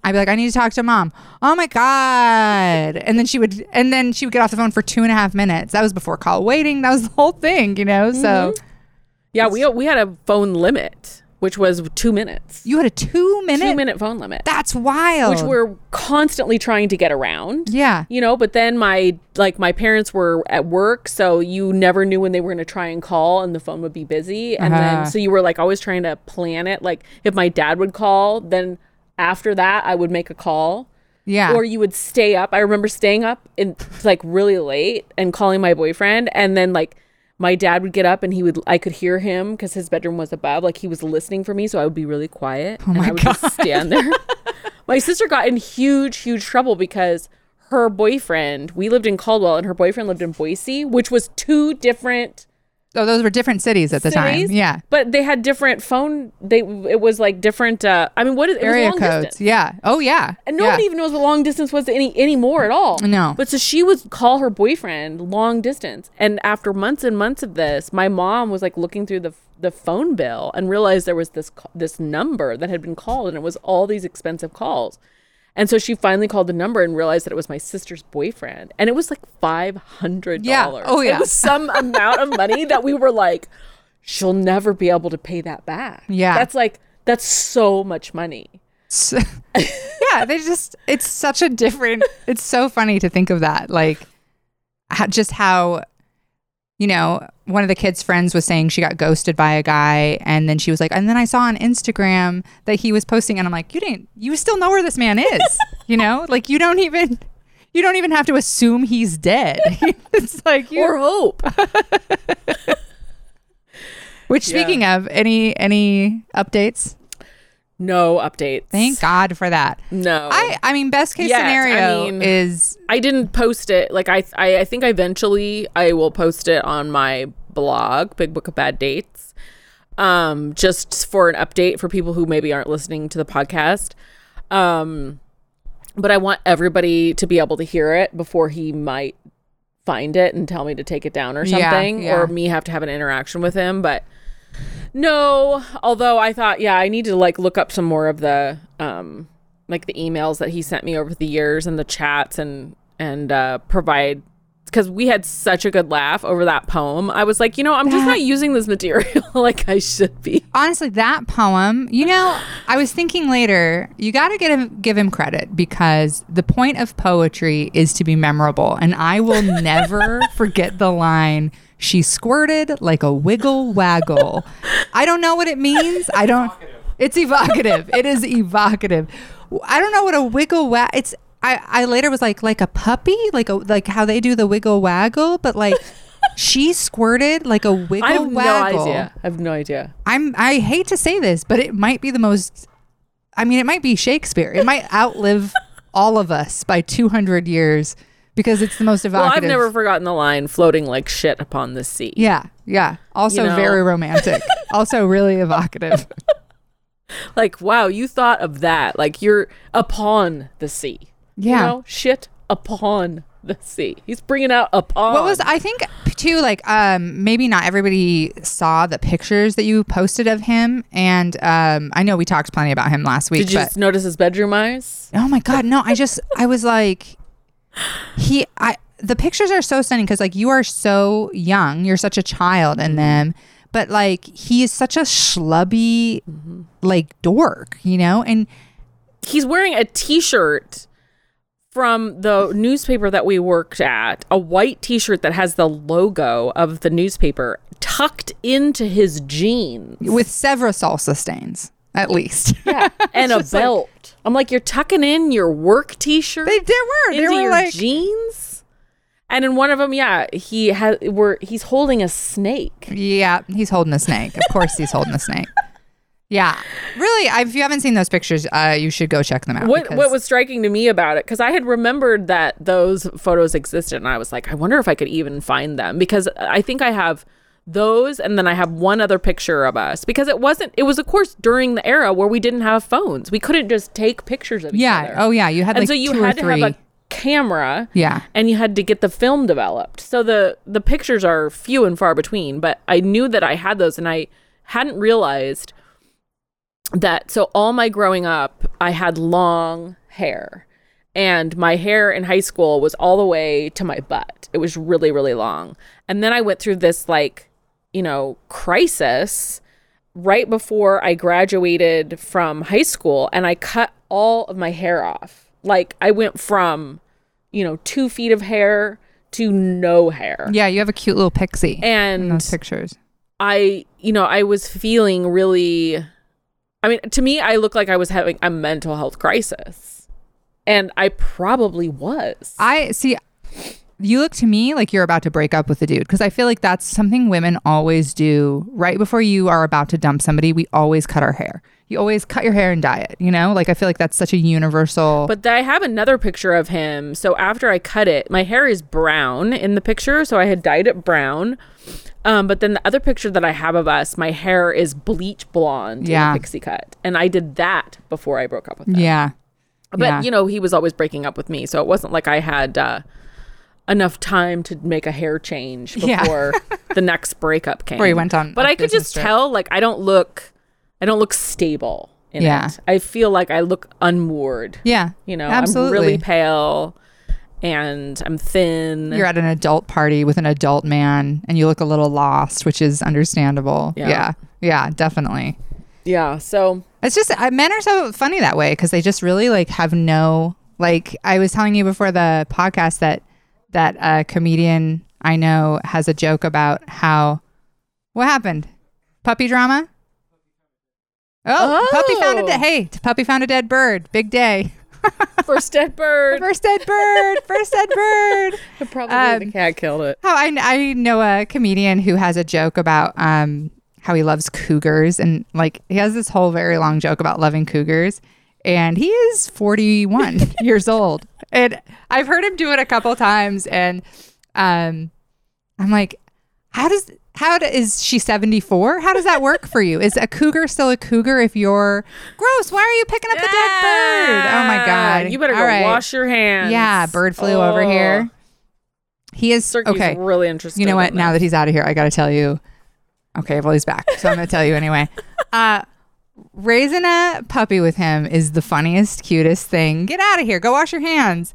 I'd be like, I need to talk to mom. Oh my God. And then she would and then she would get off the phone for two and a half minutes. That was before call waiting. That was the whole thing, you know? So mm-hmm. yeah. We we had a phone limit, which was two minutes. you had a two minute Two minute phone limit, That's wild. which we're constantly trying to get around. Yeah. you know but then my like my parents were at work so you never knew when they were going to try and call and the phone would be busy and Uh-huh. then so you were like always trying to plan it like if my dad would call then after that i would make a call Yeah. or you would stay up i remember staying up in like really late and calling my boyfriend and then like my dad would get up and he would i could hear him because his bedroom was above. Like he was listening for me so i would be really quiet Oh and i would just stand there. My sister got in huge huge trouble because her boyfriend we lived in caldwell and her boyfriend lived in boise which was two different oh, those were different cities at the time. Yeah. but they had different phone they it was like different uh i mean what is it Area was long codes. distance. Yeah. Oh yeah. And nobody yeah. even knows what long distance was any anymore at all. No. But so she would call her boyfriend long distance. And after months and months of this, my mom was like looking through the the phone bill and realized there was this this number that had been called and it was all these expensive calls. And so she finally called the number and realized that it was my sister's boyfriend. And it was like $500. Yeah. Oh, yeah. It was some amount of money that we were like, she'll never be able to pay that back. Yeah. That's like, that's so much money. So- yeah, they just it's such a different it's so funny to think of that like just how you know one of the kids friends was saying she got ghosted by a guy and then she was like and then I saw on Instagram that he was posting and I'm like you didn't you still know where this man is you know like you don't even you don't even have to assume he's dead it's like you Or hope. which Yeah. speaking of any any updates No updates. thank God for that No. I I mean best case Yes, I scenario mean- is I didn't post it. Like I, I, I think eventually I will post it on my blog, Big Book of Bad Dates, um, just for an update for people who maybe aren't listening to the podcast. Um, but I want everybody to be able to hear it before he might find it and tell me to take it down or Yeah, something, yeah. or me have to have an interaction with him. But no, although I thought, yeah, I need to like look up some more of the um like the emails that he sent me over the years and the chats and and uh provide because we had such a good laugh over that poem. I was like, you know, I'm just not using this material like I should be. honestly that poem you know i was thinking later you got to get him give him credit because the point of poetry is to be memorable and i will never forget the line she squirted like a wiggle waggle. I don't know what it means. I don't it's evocative. It is evocative. I don't know what a wiggle wag it's I, I later was like like a puppy? Like a like how they do the wiggle waggle? But like she squirted like a wiggle I have waggle no idea. I have no idea. I'm I hate to say this, but it might be the most I mean, it might be Shakespeare. It might outlive all of us by 200 years because it's the most evocative. Well. I've never forgotten the line "floating like shit upon the sea." Yeah, yeah. Also You know? very romantic. also really evocative. Like, wow, you thought of that. Like you're upon the sea. Yeah. You know, shit upon the sea. He's bringing out upon. What was I think too like um maybe not everybody saw the pictures that you posted of him and um I know we talked plenty about him last week Did you notice his bedroom eyes? Oh my god, no! I just I was like, he I the pictures are so stunning because like you are so young, you're such a child in mm-hmm. them, but like he is such a schlubby mm-hmm. like dork, you know, and he's wearing a t-shirt from the newspaper that we worked at, a white t-shirt that has the logo of the newspaper tucked into his jeans. with several salsa stains, at least. Yeah, and a just like- belt. I'm like, you're tucking in your work t-shirt they, they were. They were like, jeans. And in one of them, yeah, he has where he's holding a snake. yeah, he's holding a snake. Of course, he's holding a snake. Yeah, really. If you haven't seen those pictures, uh, you should go check them out. What because- what was striking to me about it because I had remembered that those photos existed, and I was like, I wonder if I could even find them because I think I have those, and then I have one other picture of us because it wasn't. It was of course during the era where we didn't have phones. We couldn't just take pictures of each other. Yeah. Oh, yeah. You had and like so you had to have a camera. yeah. and you had to get the film developed. So the the pictures are few and far between, but I knew that I had those and I hadn't realized that so all my growing up I had long hair. And my hair in high school was all the way to my butt. It was really really long. And then I went through this like, you know, crisis right before I graduated from high school and I cut all of my hair off. Like I went from, you know, two feet of hair to no hair. Yeah. You have a cute little pixie And those pictures. I, you know, I was feeling really, I mean, to me, I looked like I was having a mental health crisis. And I probably was. I see. You look to me like you're about to break up with the dude because I feel like that's something women always do right before you are about to dump somebody. We always cut our hair. You always cut your hair and dye it. You know, like I feel like that's such a universal. But I have another picture of him. So after I cut it, my hair is brown in the picture. So I had dyed it brown. Um, but then the other picture that I have of us, my hair is bleach blonde Yeah. pixie cut. And I did that before I broke up with him. yeah. But, yeah. you know, he was always breaking up with me. So it wasn't like I had uh, enough time to make a hair change Yeah. before the next breakup came. Where he went on But I could just trip. tell, like, I don't look, I don't look stable in Yeah. it. I feel like I look unmoored. Yeah. You know, absolutely. I'm really pale and I'm thin. You're at an adult party with an adult man and you look a little lost, which is understandable. Yeah. Yeah. Yeah, definitely. yeah. So It's just uh, men are so funny that way because they just really like have no like. I was telling you before the podcast that that a comedian I know has a joke about how what happened puppy drama. Oh, puppy found a Oh. dead. Hey, puppy found a dead bird. Big day. first dead bird. First dead bird. First dead bird. Probably Um, the cat killed it. How I, I know a comedian who has a joke about um how he loves cougars and like he has this whole very long joke about loving cougars and he is 41 years old and I've heard him do it a couple times and um I'm like how does how do, is she 74 how does that work for you is a cougar still a cougar if you're gross why are you picking up the dead bird oh my god You better go right. wash your hands. yeah bird flew over Oh. here he is Cirque's okay really interesting. you know what? Now that he's out of here, I got to tell you. Okay, well he's back, so I'm going to tell you anyway. Uh, raising a puppy with him is the funniest, cutest thing. Get out of here. Go wash your hands.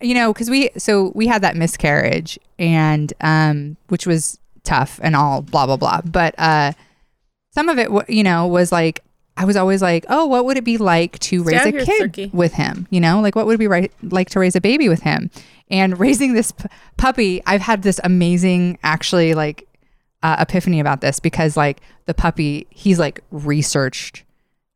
You know, because we so we had that miscarriage, and um, which was tough and all blah blah blah. But uh, some of it, you know, was like I was always like, oh, what would it be like to raise a here, kid Sirky. with him? You know, like what would it be right, like to raise a baby with him? And raising this p- puppy, I've had this amazing, actually, like uh, epiphany about this because, like, the puppy, he's like researched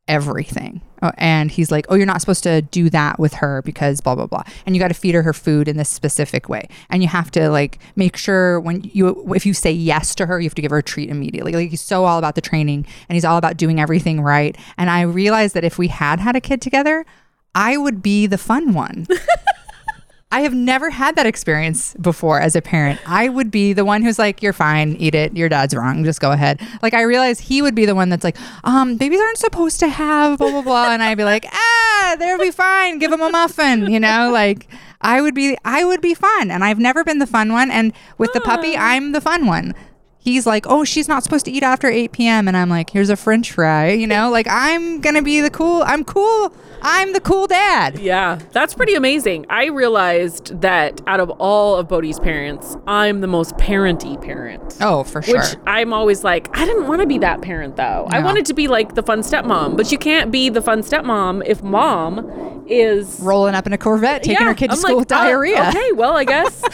everything. Oh, and he's like, oh, you're not supposed to do that with her because blah, blah, blah. And you got to feed her her food in this specific way. And you have to like make sure when you, if you say yes to her, you have to give her a treat immediately. Like he's so all about the training and he's all about doing everything right. And I realized that if we had had a kid together, I would be the fun one. I have never had that experience before as a parent. I would be the one who's like, "You're fine, eat it. Your dad's wrong. Just go ahead." Like I realize he would be the one that's like, "Um, babies aren't supposed to have blah blah blah," and I'd be like, "Ah, they'll be fine. Give them a muffin." You know, like I would be, I would be fun, and I've never been the fun one. And with the puppy, I'm the fun one. He's like, "Oh, she's not supposed to eat after 8 p.m." and I'm like, "Here's a french fry." You know, like I'm going to be the cool I'm cool. I'm the cool dad. Yeah, that's pretty amazing. I realized that out of all of Bodhi's parents, I'm the most parenty parent. Oh, for sure. Which I'm always like, I didn't want to be that parent though. I wanted to be like the fun stepmom, but you can't be the fun stepmom if mom is Rolling up in a Corvette, taking Yeah, her kid to I'm school like, with uh, diarrhea. okay, well, I guess.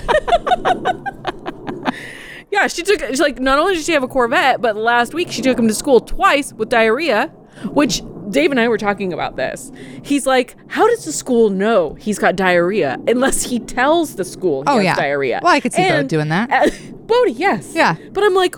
yeah, she took. She's like, not only did she have a Corvette, but last week she took him to school twice with diarrhea, which Dave and I were talking about this. He's like, how does the school know he's got diarrhea unless he tells the school he Oh, has yeah. diarrhea? Well, I could see And- doing that. uh, Bodhi, yes. Yeah. But I'm like,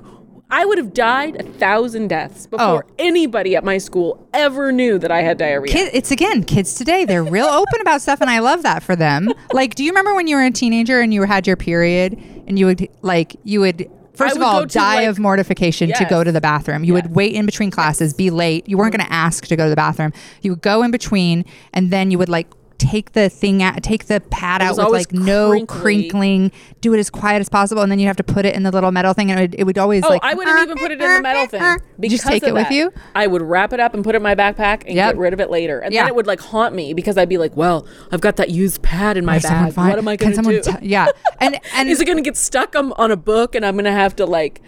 I would have died a thousand deaths before Oh. anybody at my school ever knew that I had diarrhea. Kid, it's again kids today. They're real open about stuff, and I love that for them. Like, do you remember when you were a teenager and you had your period, and you would like you would first of all die like- of mortification to go to the bathroom. You would wait in between classes, be late. You weren't going to ask to go to the bathroom. You would go in between, and then you would like take the thing out, take the pad out with like no crinkling. Do it as quiet as possible, and then you have to put it in the little metal thing, and it would, it would always Oh, like. I wouldn't even put it in the metal thing. You just take because it of with that. you? I would wrap it up and put it in my backpack and Yep. get rid of it later. And Yeah. then it would like haunt me because I'd be like, well, I've got that used pad in my Can bag. What am I going to do? t- yeah, and and Is it going to get stuck on, on a book and I'm going to have to like,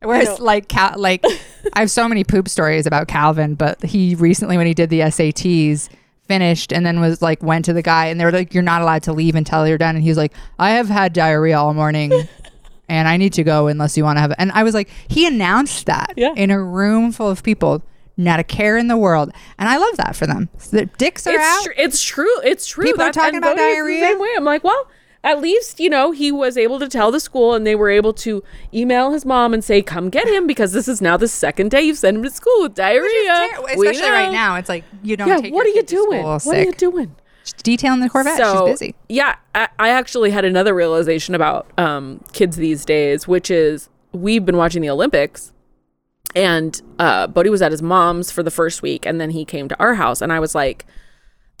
Whereas like Cal- like I have so many poop stories about Calvin, but he recently when he did the SATs finished and then was like went to the guy and they were like you're not allowed to leave until you're done and he was like I have had diarrhea all morning and I need to go unless you want to have it. And I was like he announced that Yeah. in a room full of people, not a care in the world. And I love that for them. So their dicks are it's, out. tr- it's true. It's true. People are talking about is the diarrhea. same way. I'm like, well, at least, you know, he was able to tell the school and they were able to email his mom and say, come get him because this is now the second day you've sent him to school with diarrhea. Ter- Especially right now, it's like you don't Yeah, what are you doing? What are you doing? Just detailing the Corvette. So, She's busy. Yeah, I, I actually had another realization about um, kids these days, which is we've been watching the Olympics, and uh, Bodhi was at his mom's for the first week, and then he came to our house, and I was like,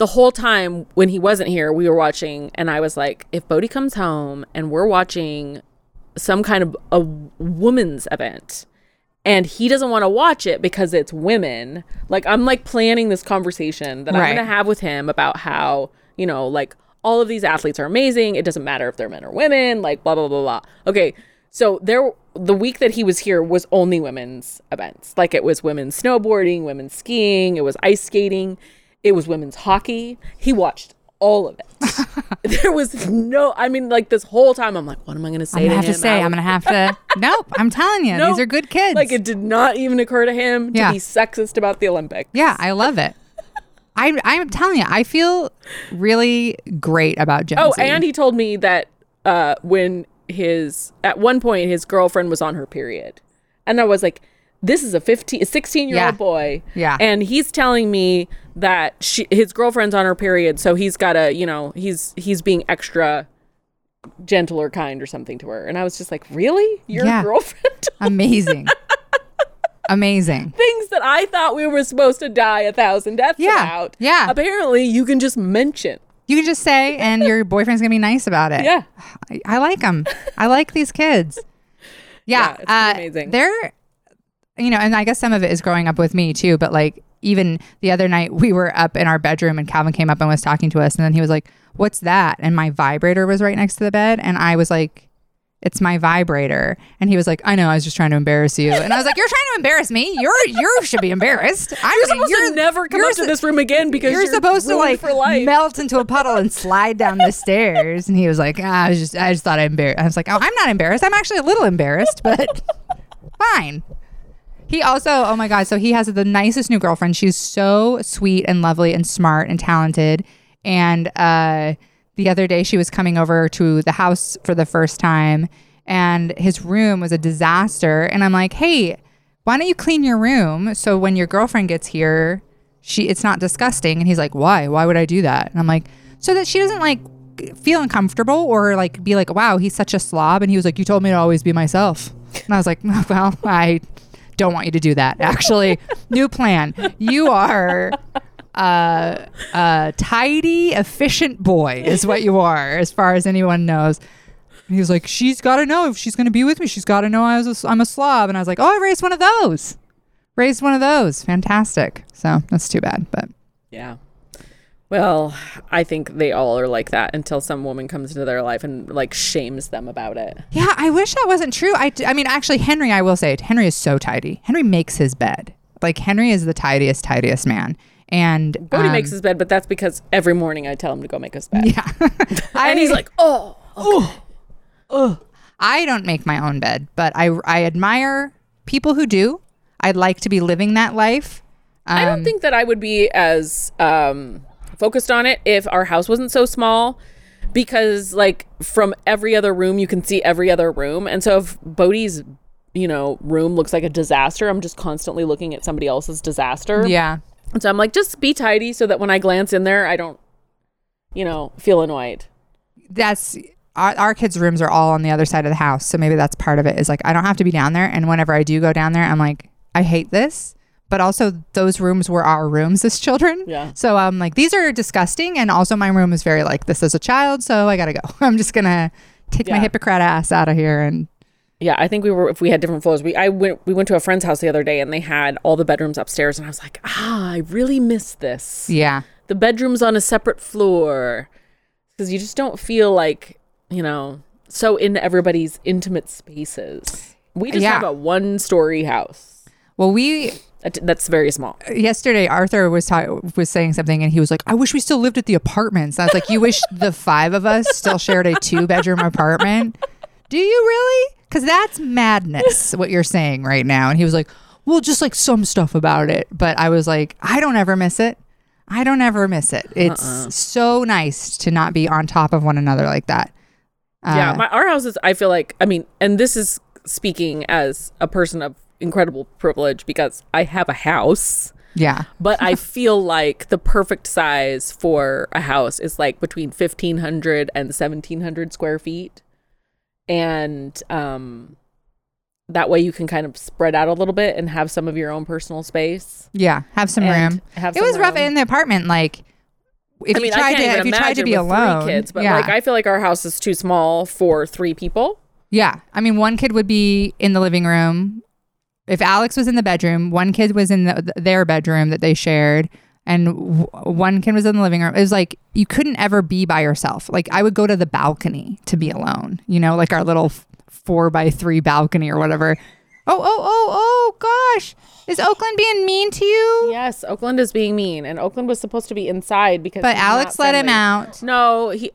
the whole time when he wasn't here, we were watching, and I was like, if Bodhi comes home and we're watching some kind of a woman's event and he doesn't want to watch it because it's women like i'm like planning this conversation that i'm going to have with him about how you know like all of these athletes are amazing it doesn't matter if they're men or women like blah blah blah blah. Okay so there the week that he was here was only women's events. Like it was women's snowboarding women's skiing it was ice skating it was women's hockey he watched all of it there was no i mean like this whole time i'm like what am i going to say I'm gonna to have to say, I'm gonna have to. nope, I'm telling you, these are good kids. like it did not even occur to him to Yeah. be sexist about the Olympics. yeah, I love it. I, I'm telling you, I feel really great about Gen Oh, Z. and he told me that uh, when his at one point his girlfriend was on her period, and I was like, "This is a 15, a 16 year Yeah. old boy." Yeah. and he's telling me that she his girlfriend's on her period, so he's got to you know he's he's being extra gentle or kind or something to her, and I was just like, "Really, your Yeah. girlfriend?" amazing, amazing. Things that I thought we were supposed to die a thousand deaths Yeah. about. Yeah. Apparently, you can just mention. You can just say, and your boyfriend's gonna be nice about it. Yeah. I, I like them. I like these kids. Yeah, Yeah, it's uh, amazing. They're, you know, and I guess some of it is growing up with me too. But like, even the other night, we were up in our bedroom, and Calvin came up and was talking to us, and then he was like, "What's that?" And my vibrator was right next to the bed, and I was like. It's my vibrator, and he was like, "I know, I was just trying to embarrass you." And I was like, "You're trying to embarrass me. You're you should be embarrassed. I'm You're supposed to never come you're up to this room again because you're, you're, supposed to like melt into a puddle and slide down the stairs. And he was like, ah, I was just, I just thought I embarrassed. I was like, oh, I'm not embarrassed. I'm actually a little embarrassed, but fine. He also, oh my God, so he has the nicest new girlfriend. She's so sweet and lovely and smart and talented. And uh, the other day she was coming over to the house for the first time, and his room was a disaster. And I'm like, hey, why don't you clean your room so when your girlfriend gets here, she it's not disgusting? And he's like, why? Why would I do that? And I'm like, so that she doesn't like feel uncomfortable or like be like, wow, he's such a slob. And he was like, you told me to always be myself. And I was like, well, I don't want you to do that. Actually, new plan. You are uh, a tidy, efficient boy, is what you are, as far as anyone knows. And he was like, she's got to know if she's going to be with me. She's got to know I was a, I'm a slob. And I was like, oh, I raised one of those. Raised one of those. Fantastic. So that's too bad. But Yeah. Well, I think they all are like that until some woman comes into their life and like shames them about it. yeah, I wish that wasn't true. I, I mean, actually, Henry, I will say, Henry is so tidy. Henry makes his bed. Like, Henry is the tidiest, tidiest man. And Bodhi um, makes his bed, but that's because every morning I tell him to go make his bed. Yeah. and he's like, oh, oh, oh. I don't make my own bed, but I, I admire people who do. I'd like to be living that life. I don't Um, think that I would be as um, focused on it if our house wasn't so small because like from every other room you can see every other room and so if Bodhi's you know room looks like a disaster I'm just constantly looking at somebody else's disaster Yeah. and so I'm like just be tidy so that when I glance in there I don't you know feel annoyed that's our, our kids' rooms are all on the other side of the house. So maybe that's part of it is like, I don't have to be down there. And whenever I do go down there, I'm like, I hate this. But also, those rooms were our rooms as children. Yeah. So I'm like, these are disgusting. And also, my room is very like this as a child. So I got to go. I'm just going to take my Yeah. hypocrite ass out of here. And Yeah, I think we were if we had different floors. We I went we went to a friend's house the other day and they had all the bedrooms upstairs and I was like, "Ah, I really miss this." yeah. The bedroom's on a separate floor cuz you just don't feel like, you know, so in everybody's intimate spaces. We just Yeah. have a one-story house. Well, we That's very small. yesterday Arthur was ta- was saying something and he was like, "I wish we still lived at the apartments." I was like, "You wish the five of us still shared a two bedroom apartment? Do you really? Because that's madness. What you're saying right now." And he was like, "Well, just like some stuff about it." But I was like, "I don't ever miss it. I don't ever miss it. It's so nice to not be on top of one another like that." Uh, yeah, my our houses. I feel like I mean, and this is speaking as a person of incredible privilege because I have a house. yeah, but I feel like the perfect size for a house is like between 1500 and 1700 square feet. And um that way you can kind of spread out a little bit and have some of your own personal space. yeah. Have some room. have it was some rough in the apartment. Like, if I mean, you tried to, if you tried to be alone, kids, but yeah. like I feel like our house is too small for three people. Yeah. I mean, one kid would be in the living room. If Alex was in the bedroom, one kid was in the, their bedroom that they shared, and w- one kid was in the living room. It was like you couldn't ever be by yourself. Like I would go to the balcony to be alone, you know, like our little f- four by three balcony or whatever. Oh, oh, oh, oh, gosh. Is Oakland being mean to you? Yes, Oakland is being mean and Oakland was supposed to be inside because But Alex let him out. No, he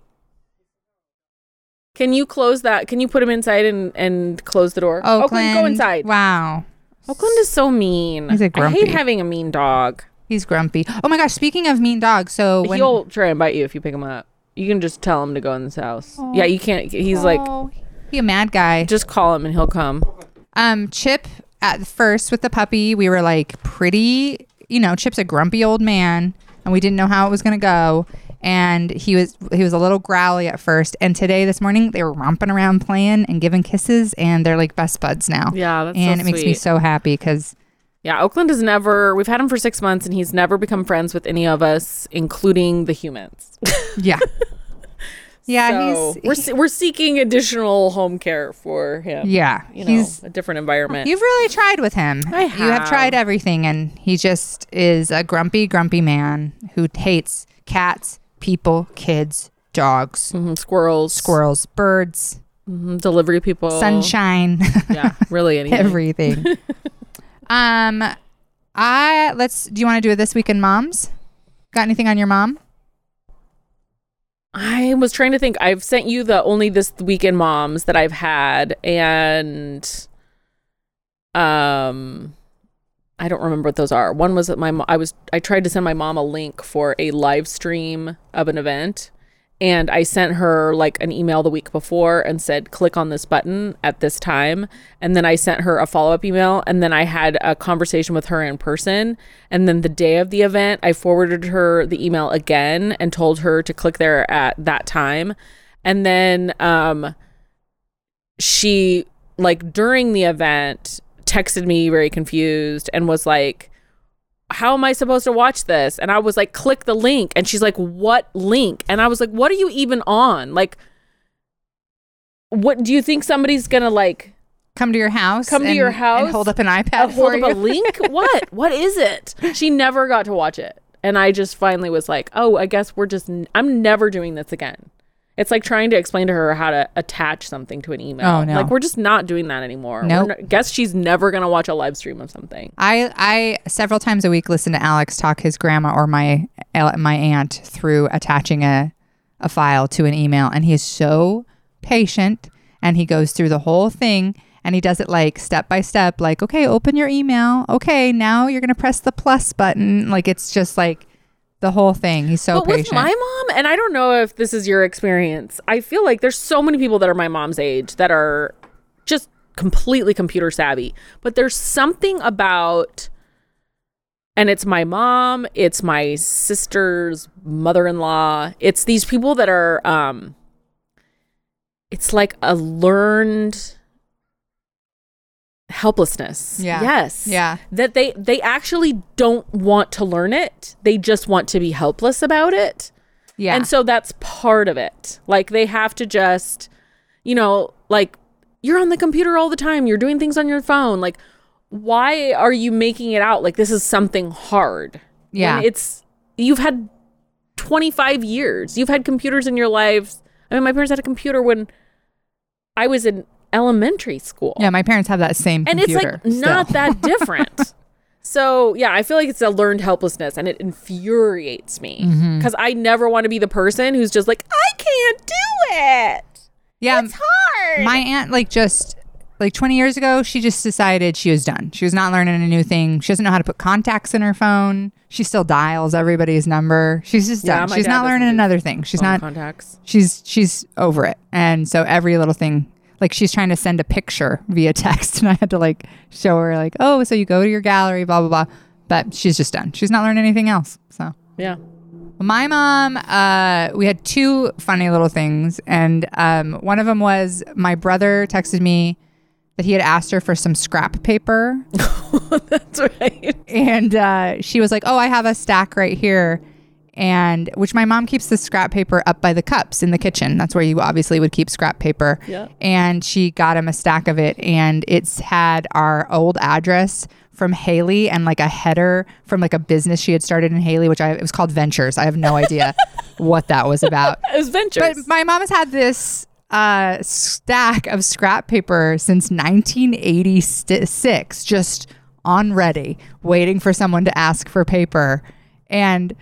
Can you close that? Can you put him inside and and close the door? Oakland. go inside. Wow. Oakland is so mean. He's a grumpy. I hate having a mean dog. He's grumpy. Oh my gosh. Speaking of mean dogs, so when He'll try and bite you if you pick him up. You can just tell him to go in this house. Yeah, you can't. He's like, Oh, he a mad guy. just call him and he'll come. Um, Chip at first with the puppy, we were like pretty, you know, Chip's a grumpy old man and we didn't know how it was gonna go. And he was he was a little growly at first. And today, this morning, they were romping around playing and giving kisses and they're like best buds now. Yeah, that's so and it makes me so happy because Yeah, Oakland has never. We've had him for six months and he's never become friends with any of us, including the humans. yeah. Yeah, so he's we're se- we're seeking additional home care for him. yeah, you know, he's a different environment. You've really tried with him. I You have have. tried everything, and he just is a grumpy, grumpy man who hates cats, people, kids, dogs, Mhm, Squirrels, squirrels, birds, mhm, delivery people, sunshine, Yeah, really anything. everything. um, I let's. Do you want to do it this week in moms? Got anything on your mom? I was trying to think. I've sent you the only this weekend moms that I've had, and um, I don't remember what those are. One was that my mo- I was I tried to send my mom a link for a live stream of an event, and I sent her like an email the week before and said click on this button at this time, and then I sent her a follow up email, and then I had a conversation with her in person, and then the day of the event, I forwarded her the email again and told her to click there at that time, and then um, she like during the event texted me very confused and was like how am I supposed to watch this? And I was like, click the link. And she's like, what link? And I was like, what are you even on? Like, what do you think somebody's gonna like Come to your house. Come to and- your house, and hold up an iPad. hold up a link? what? What is it? She never got to watch it, and I just finally was like, oh, I guess we're just. I'm never doing this again. It's like trying to explain to her how to attach something to an email. Oh, no. Like we're just not doing that anymore. We're Nope. not- guess she's never gonna watch a live stream of something. I I several times a week listen to Alex talk his grandma or my my aunt through attaching a a file to an email, and he is so patient, and he goes through the whole thing, and he does it like step by step, like okay, open your email, okay, now you're gonna press the plus button, like it's just like the whole thing. He's so but with my mom, and I don't know if this is your experience, I feel like there's so many people that are my mom's age that are just completely computer savvy. But there's something about, and it's my mom, it's my sister's mother in law, it's these people that are, um, it's like a learned helplessness. Yeah. Yes. Yeah. That they they actually don't want to learn it. They just want to be helpless about it. yeah, And so that's part of it. Like they have to just, you know, like you're on the computer all the time, you're doing things on your phone. Like, why are you making it out like this is something hard? Yeah. When it's, you've had 25 years, you've had computers in your lives. I mean, my parents had a computer when I was in elementary school. yeah, my parents have that same And computer. it's like not that different. so yeah, I feel like it's a learned helplessness and it infuriates me Mm-hmm. because I never want to be the person who's just like, I can't do it. yeah, It's hard. my aunt like just like 20 years ago she just decided she was done she was not learning a new thing she doesn't know how to put contacts in her phone she still dials everybody's number she's just done my she's not learning another thing she's not contacts. she's she's over it and so every little thing like she's trying to send a picture via text and i had to like show her like oh so you go to your gallery blah blah blah. But she's just done. She's not learning anything else so. Yeah. my mom, uh, we had two funny little things, and um, one of them was my brother texted me that he had asked her for some scrap paper, That's right. and uh, she was like, "Oh, I have a stack right here," and which my mom keeps the scrap paper up by the cups in the kitchen. That's where you obviously would keep scrap paper. Yeah. And she got him a stack of it, and it's had our old address from Hailey and like a header from like a business she had started in Hailey, which I it was called Ventures. I have no idea what that was about. It was ventures. But my mom has had this uh, stack of scrap paper since 1986, just on ready, waiting for someone to ask for paper. And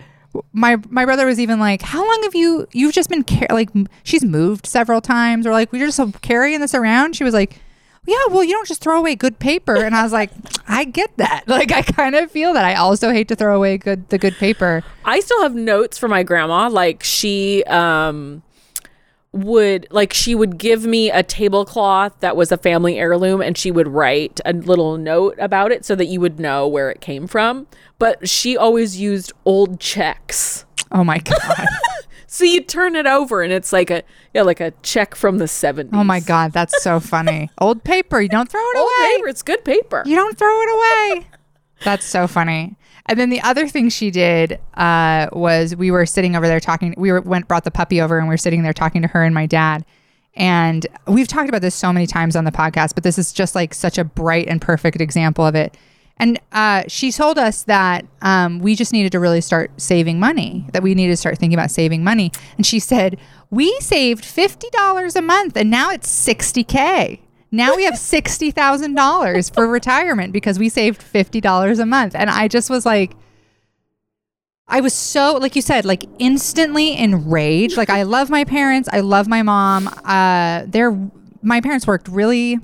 my my brother was even like, "How long have you you've just been car-, like she's moved several times or like we're just carrying this around?" She was like. Yeah, well, you don't just throw away good paper, and I was like, I get that. Like, I kind of feel that. I also hate to throw away good the good paper. I still have notes from my grandma. Like she um would like she would give me a tablecloth that was a family heirloom and she would write a little note about it so that you would know where it came from. But she always used old checks. Oh my god. So you turn it over and it's like a yeah, like a check from the 70s. Oh my God, that's so funny. Old paper, you don't throw it Old away. paper, it's good paper. You don't throw it away. That's so funny. And then the other thing she did uh, was we were sitting over there talking. We were went brought the puppy over and we were sitting there talking to her and my dad. And we've talked about this so many times on the podcast, but this is just like such a bright and perfect example of it. And uh, she told us that um, we just needed to really start saving money, that we needed to start thinking about saving money. And she said, We saved $50 a month and now it's 60K. Now we have $60,000 for retirement because we saved $50 a month. And I just was like, I was so, like you said, like instantly enraged. Like I love my parents. I love my mom. Uh, they're, my parents worked really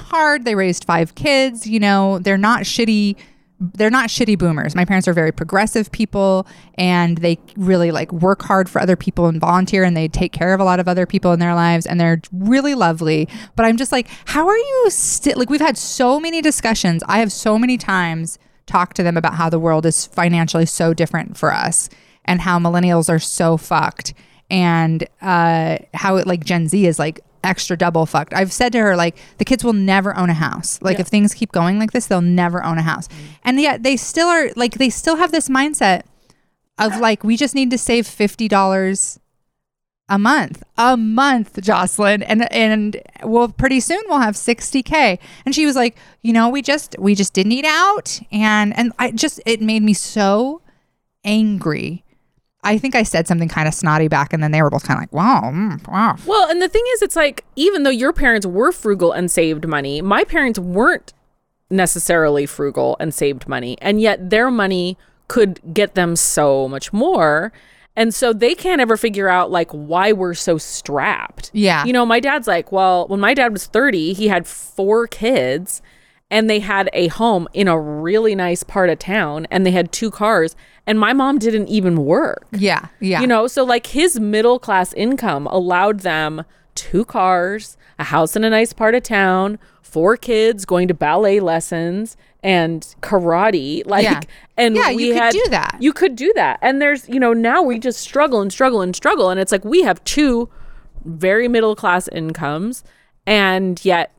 hard. They raised five kids. You know, they're not shitty. They're not shitty boomers. My parents are very progressive people and they really like work hard for other people and volunteer and they take care of a lot of other people in their lives and they're really lovely. But I'm just like, how are you still like we've had so many discussions. I have so many times talked to them about how the world is financially so different for us and how millennials are so fucked and uh, how it like Gen Z is like extra double fucked. I've said to her like the kids will never own a house. Like Yeah. if things keep going like this, they'll never own a house. Mm-hmm. And yet they still are like they still have this mindset of like we just need to save fifty dollars a month, a month, Jocelyn, and and well, pretty soon we'll have 60k. And she was like, you know, we just we just didn't eat out, and and I just it made me so angry. I think I said something kind of snotty back, and then they were both kind of like, wow, mm, wow. Well, and the thing is, it's like even though your parents were frugal and saved money, my parents weren't necessarily frugal and saved money, and yet their money could get them so much more. And so they can't ever figure out like why we're so strapped. Yeah. You know, my dad's like, well, when my dad was 30, he had four kids and they had a home in a really nice part of town and they had two cars and my mom didn't even work. Yeah, yeah. You know, so like his middle class income allowed them two cars, a house in a nice part of town, four kids going to ballet lessons and karate like Yeah. and Yeah, we you could had, do that. you could do that and there's you know now we just struggle and struggle and struggle and it's like we have two very middle class incomes and yet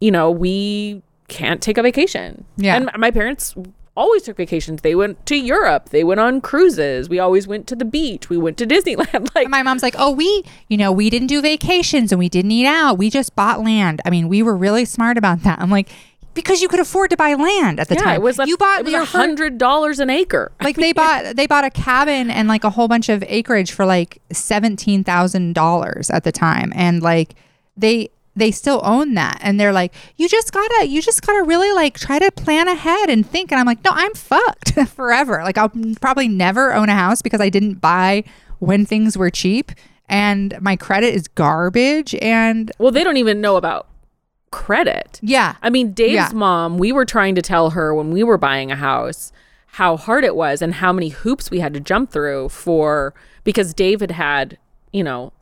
you know we can't take a vacation Yeah. and my parents always took vacations they went to europe they went on cruises we always went to the beach we went to disneyland like And my mom's like, oh, we, you know, we didn't do vacations and we didn't eat out. We just bought land. I mean, we were really smart about that. I'm like, because you could afford to buy land at the yeah time. it was a, you bought it was a hundred dollars an acre like they bought they bought a cabin and like a whole bunch of acreage for like seventeen thousand dollars at the time, and like they they still own that, and they're like, you just gotta you just gotta really like try to plan ahead and think, and I'm like, no, I'm fucked forever. Like I'll probably never own a house because I didn't buy when things were cheap, and my credit is garbage, and well they don't even know about credit yeah, I mean, Dave's Yeah. mom, we were trying to tell her when we were buying a house how hard it was and how many hoops we had to jump through for because Dave had had, you know,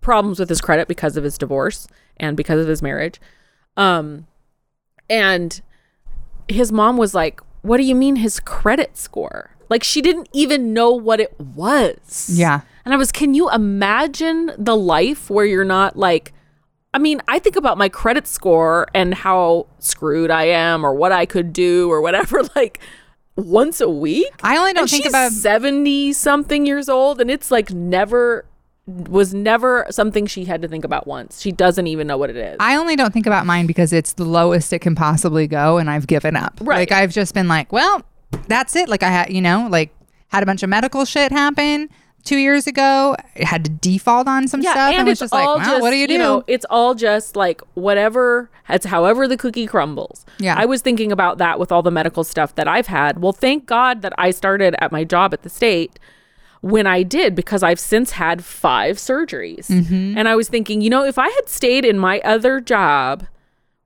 problems with his credit because of his divorce and because of his marriage. Um and his mom was like, "What do you mean his credit score?" Like she didn't even know what it was. Yeah. And I was, "Can you imagine the life where you're not like I mean, I think about my credit score and how screwed I am or what I could do or whatever, like once a week. I only don't and think she's about 70 something years old and it's like never was never something she had to think about once. She doesn't even know what it is. I only don't think about mine because it's the lowest it can possibly go, and I've given up. Right. Like I've just been like, well, that's it. Like I had, you know, like had a bunch of medical shit happen two years ago. I had to default on some stuff, and, and was it's just like, all well, just what do you do? know, it's all just like whatever. It's however the cookie crumbles. Yeah. I was thinking about that with all the medical stuff that I've had. Well, thank God that I started at my job at the state when I did because I've since had five surgeries. Mm-hmm. And I was thinking, you know, if I had stayed in my other job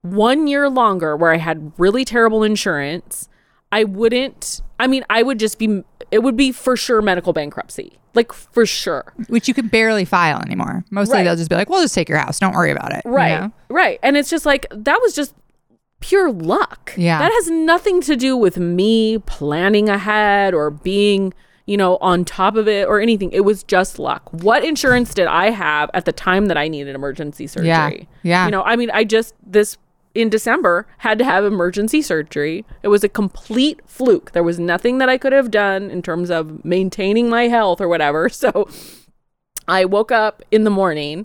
one year longer where I had really terrible insurance, I wouldn't. I mean, I would just be. It would be for sure medical bankruptcy, like for sure. Which you can barely file anymore. Mostly Right. they'll just be like, we'll just take your house. Don't worry about it. you Right. know? Right. And it's just like that was just pure luck. Yeah. That has nothing to do with me planning ahead or being, you know, on top of it or anything. It was just luck. What insurance did I have at the time that I needed emergency surgery? Yeah. Yeah. You know, I mean, I just this in December had to have emergency surgery. It was a complete fluke. There was nothing that I could have done in terms of maintaining my health or whatever. So I woke up in the morning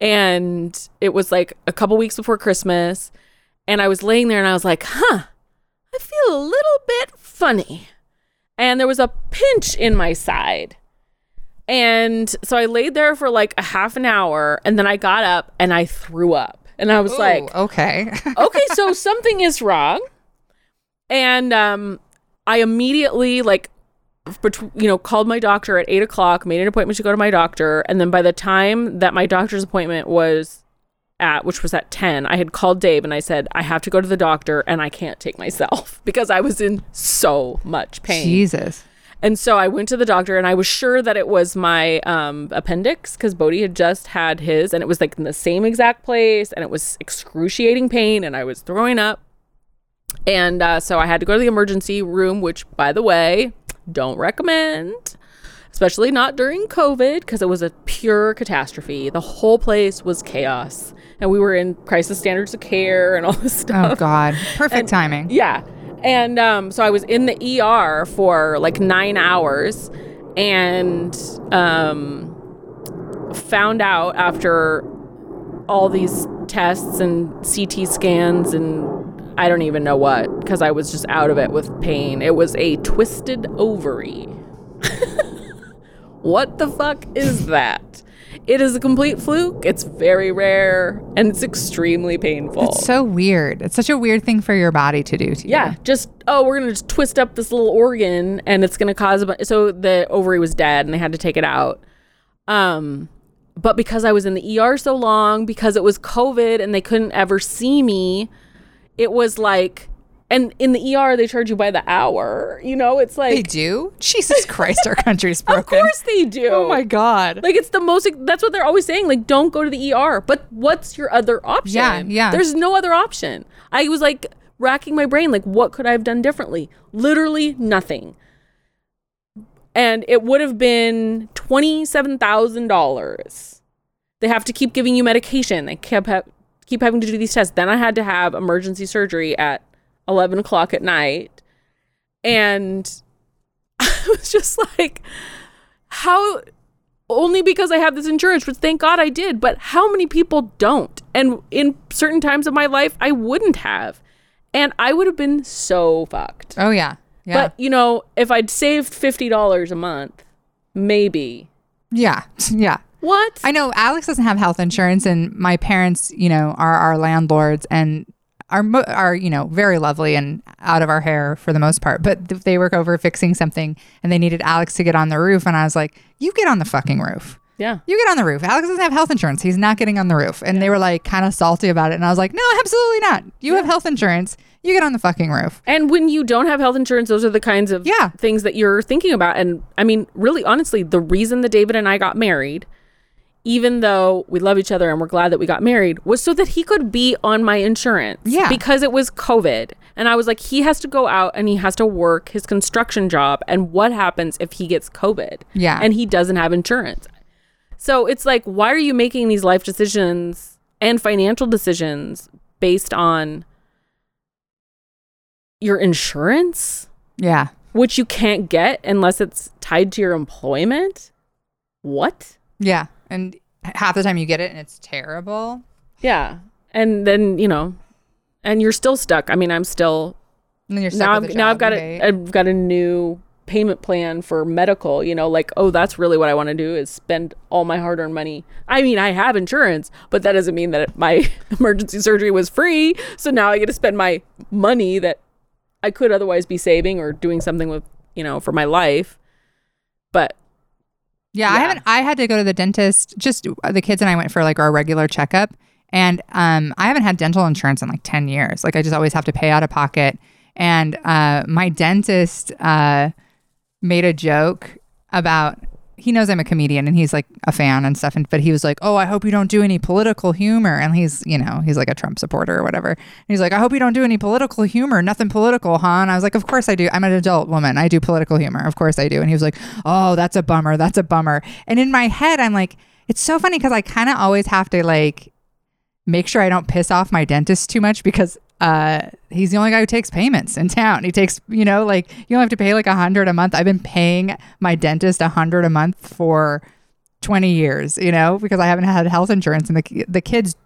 and it was like a couple weeks before Christmas. And I was laying there and I was like, huh, I feel a little bit funny. And there was a pinch in my side. And so I laid there for like a half an hour and then I got up and I threw up. And I was Ooh, like, okay. okay, so something is wrong. And um, I immediately like, bet- you know, called my doctor at eight o'clock, made an appointment to go to my doctor, and then by the time that my doctor's appointment was at, which was at ten, I had called Dave and I said I have to go to the doctor and I can't take myself because I was in so much pain. Jesus. And so I went to the doctor and I was sure that it was my um, appendix because Bodhi had just had his and it was like in the same exact place and it was excruciating pain and I was throwing up. And uh, so I had to go to the emergency room, which, by the way, don't recommend, especially not during COVID because it was a pure catastrophe. The whole place was chaos and we were in crisis standards of care and all this stuff. Oh God. Perfect timing. Yeah. And um, so I was in the ER for like nine hours. And um, found out after all these tests and CT scans and I don't even know what because I was just out of it with pain. It was a twisted ovary. What the fuck is that? It is a complete fluke. It's very rare and it's extremely painful. It's so weird. It's such a weird thing for your body to do to you. yeah, just oh, we're gonna just twist up this little organ and it's gonna cause a bu- so the ovary was dead and they had to take it out. Um, but because I was in the ER so long, because it was COVID and they couldn't ever see me, it was like, and in the ER they charge you by the hour. You know, it's like They do? Jesus Christ, our country's broken. of course they do. Oh my God. Like it's the most. That's what they're always saying. Like, don't go to the ER. But what's your other option? Yeah, yeah. There's no other option. I was like racking my brain. Like, what could I have done differently? Literally nothing. And it would have been twenty seven thousand dollars. They have to keep giving you medication. They kept keep having to do these tests. Then I had to have emergency surgery at eleven o'clock at night, and I was just like, how only because I have this insurance, which thank God I did, but how many people don't? And in certain times of my life, I wouldn't have. And I would have been so fucked. Oh, yeah. Yeah. But, you know, if I'd saved $50 a month, maybe. yeah. Yeah. What? I know Alex doesn't have health insurance, and my parents, you know, are our landlords and are mo- are you know very lovely and out of our hair for the most part. But th- they work over fixing something, and they needed Alex to get on the roof, and I was like, "You get on the fucking roof." yeah. You get on the roof. Alex doesn't have health insurance. He's not getting on the roof. And they were like kind of salty about it. And I was like, no, absolutely not. You have health insurance. You get on the fucking roof. And when you don't have health insurance, those are the kinds of Yeah. things that you're thinking about. And I mean, really, honestly, the reason that David and I got married, even though we love each other and we're glad that we got married, was so that he could be on my insurance. Yeah. Because it was COVID. And I was like, he has to go out and he has to work his construction job. And what happens if he gets COVID? Yeah. And he doesn't have insurance. So it's like, why are you making these life decisions and financial decisions based on your insurance, Yeah. which you can't get unless it's tied to your employment? What? Yeah. And half the time you get it and it's terrible. Yeah. And then, you know, and you're still stuck. I mean, I'm still And then you're stuck now with I've, now I've got a. I've got a new payment plan for medical, you know, like, oh, that's really what I want to do is spend all my hard earned money. I mean, I have insurance, but that doesn't mean that my emergency surgery was free. So now I get to spend my money that I could otherwise be saving or doing something with, you know, for my life. But Yeah, I haven't. I had to go to the dentist. Just uh, the kids and I went for like our regular checkup, and um, I haven't had dental insurance in like ten years. Like I just always have to pay out of pocket. And uh, my dentist uh, made a joke about. He knows I'm a comedian and he's like a fan and stuff. And but he was like, "Oh, I hope you don't do any political humor." And he's, you know, he's like a Trump supporter or whatever. And he's like, "I hope you don't do any political humor. Nothing political, huh?" And I was like, "Of course I do. I'm an adult woman. I do political humor. Of course I do." And he was like, "Oh, that's a bummer. That's a bummer." And in my head, I'm like, it's so funny because I kind of always have to like make sure I don't piss off my dentist too much because uh he's the only guy who takes payments in town. He takes, you know, like you don't have to pay like a hundred a month. I've been paying my dentist a hundred a month for 20 years, you know, because I haven't had health insurance and the the kids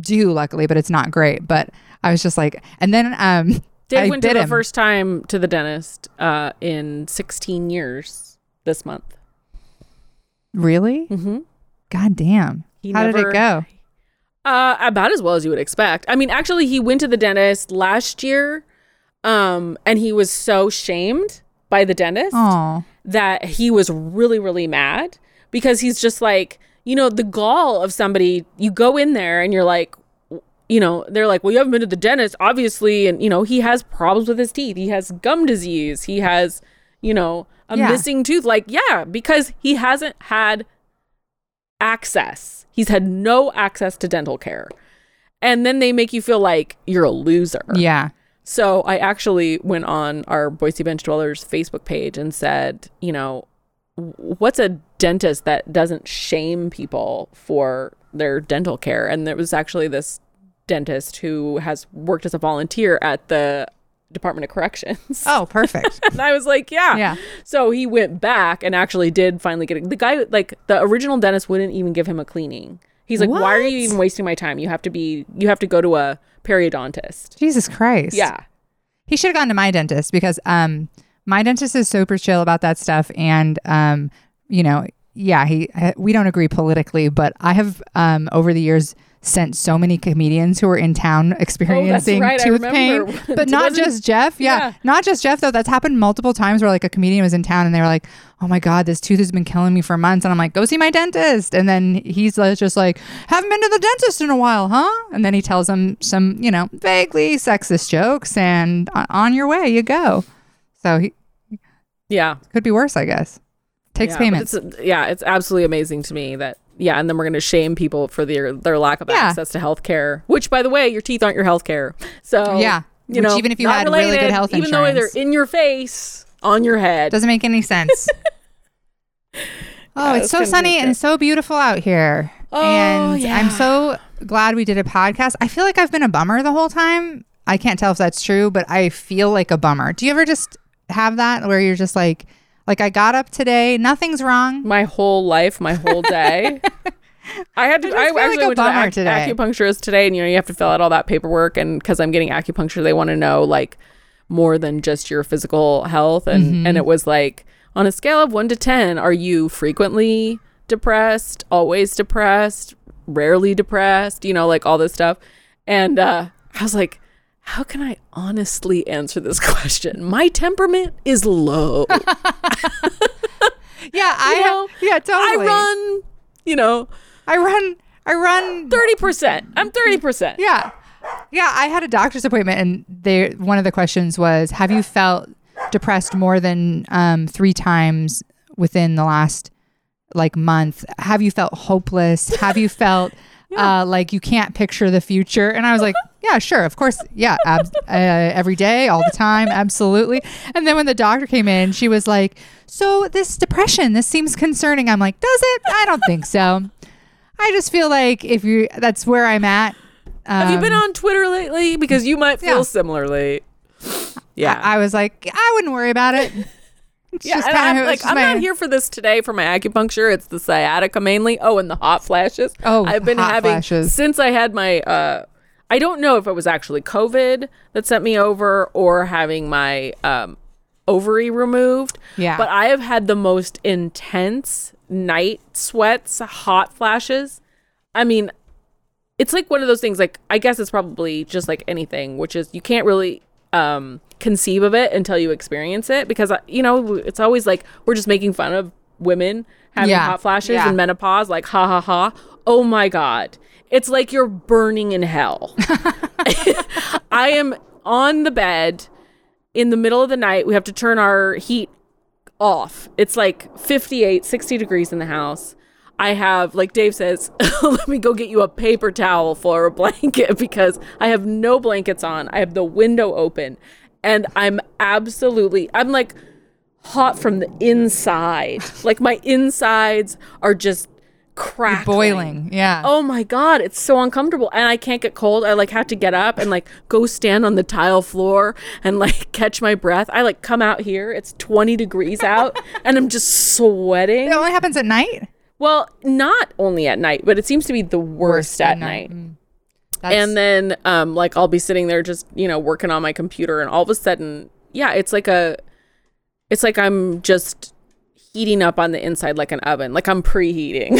do luckily, but it's not great. But I was just like, and then um Dave I went to the him. first time to the dentist uh, in 16 years this month. Really? Mm-hmm. God damn. He How did it go? Uh, about as well as you would expect. I mean, actually, he went to the dentist last year, um, and he was so shamed by the dentist Oh, that he was really, really mad because he's just like, you know, the gall of somebody. You go in there and you're like, you know, they're like, well, you haven't been to the dentist, obviously, and you know, he has problems with his teeth. He has gum disease. He has, you know, a Yeah. missing tooth. Like, yeah, because he hasn't had access. He's had no access to dental care. And then they make you feel like you're a loser. yeah. So I actually went on our Boise Bench Dwellers Facebook page and said, you know, what's a dentist that doesn't shame people for their dental care? And there was actually this dentist who has worked as a volunteer at the Department of Corrections. Oh, perfect. and I was like, yeah. Yeah. So he went back and actually did finally get it. The guy, like the original dentist, wouldn't even give him a cleaning. He's like, why are you even wasting my time? You have to be, you have to go to a periodontist. Jesus Christ. Yeah. He should have gone to my dentist because um my dentist is super chill about that stuff and um you know yeah he we don't agree politically but I have um over the years sent so many comedians who were in town oh, experiencing Oh, right. Tooth pain but not just Jeff yeah, Yeah. not just Jeff though that's happened multiple times where like a comedian was in town and they were like oh my god this tooth has been killing me for months and I'm like go see my dentist and then he's just like haven't been to the dentist in a while huh and then he tells them some you know vaguely sexist jokes and on- on your way you go so he Yeah. could be worse I guess takes yeah, payments It's, yeah. It's absolutely amazing to me that, yeah. And then we're going to shame people for their, their lack of Yeah. access to health care, which by the way, your teeth aren't your health care. So, Yeah. You Which know, even if you had really good health even though they're in your face, on your head. doesn't make any sense oh Yeah, it's it's so sunny and so beautiful out here Oh, and yeah. I'm so glad we did a podcast I feel like I've been a bummer the whole time I can't tell if that's true but I feel like a bummer do you ever just have that where you're just like like I got up today nothing's wrong my whole life, my whole day. I had to. I I, actually like a went to the ac- today. acupuncturist today, and you know you have to fill out all that paperwork, and because I'm getting acupuncture, they want to know like more than just your physical health, and Mm-hmm. and it was like on a scale of one to ten, are you frequently depressed, always depressed, rarely depressed? You know, like all this stuff, and uh, I was like. How can I honestly answer this question? My temperament is low. yeah I know, yeah I run, you know, I run I run 30%. I'm 30%. Yeah. Yeah, I had a doctor's appointment and they one of the questions was have you felt depressed more than um 3 times within the last like month? Have you felt hopeless? Have you felt uh like you can't picture the future? And I was like, yeah, sure, of course. Yeah, ab- uh, every day, all the time, absolutely. And then when the doctor came in, she was like, "So this depression, this seems concerning." I'm like, "Does it? I don't think so." I just feel like if you that's where I'm at. Have you been Um, on Twitter lately? Because you might feel Yeah. similarly. Yeah. I, I was like, I wouldn't worry about it. It's yeah, kinda I'm like, I'm my- not here for this today for my acupuncture. It's the sciatica mainly. Oh, and the hot flashes. Oh, I've been having flashes. since I had my. uh I don't know if it was actually COVID that sent me over or having my um, ovary removed. Yeah. But I have had the most intense night sweats, hot flashes. I mean, it's like one of those things like I guess it's probably just like anything, which is you can't really um conceive of it until you experience it because uh, you know, it's always like we're just making fun of women having Yeah. hot flashes Yeah. and menopause like ha ha ha. Oh my god. It's like you're burning in hell. I am on the bed in the middle of the night. We have to turn our heat off. It's like 58, 60 degrees in the house. I have, like Dave says, let me go get you a paper towel for a blanket because I have no blankets on. I have the window open and I'm absolutely, I'm like hot from the inside. like my insides are just crackling. boiling. Yeah. Oh my god, it's so uncomfortable and I can't get cold. I like have to get up and like go stand on the tile floor and like catch my breath. I like come out here, it's 20 degrees out and I'm just sweating. It only happens at night. Well, not only at night, but it seems to be the worst, at night. Mm. And then um like I'll be sitting there just, you know, working on my computer and all of a sudden, yeah, it's like a it's like I'm just heating up on the inside like an oven. Like I'm preheating.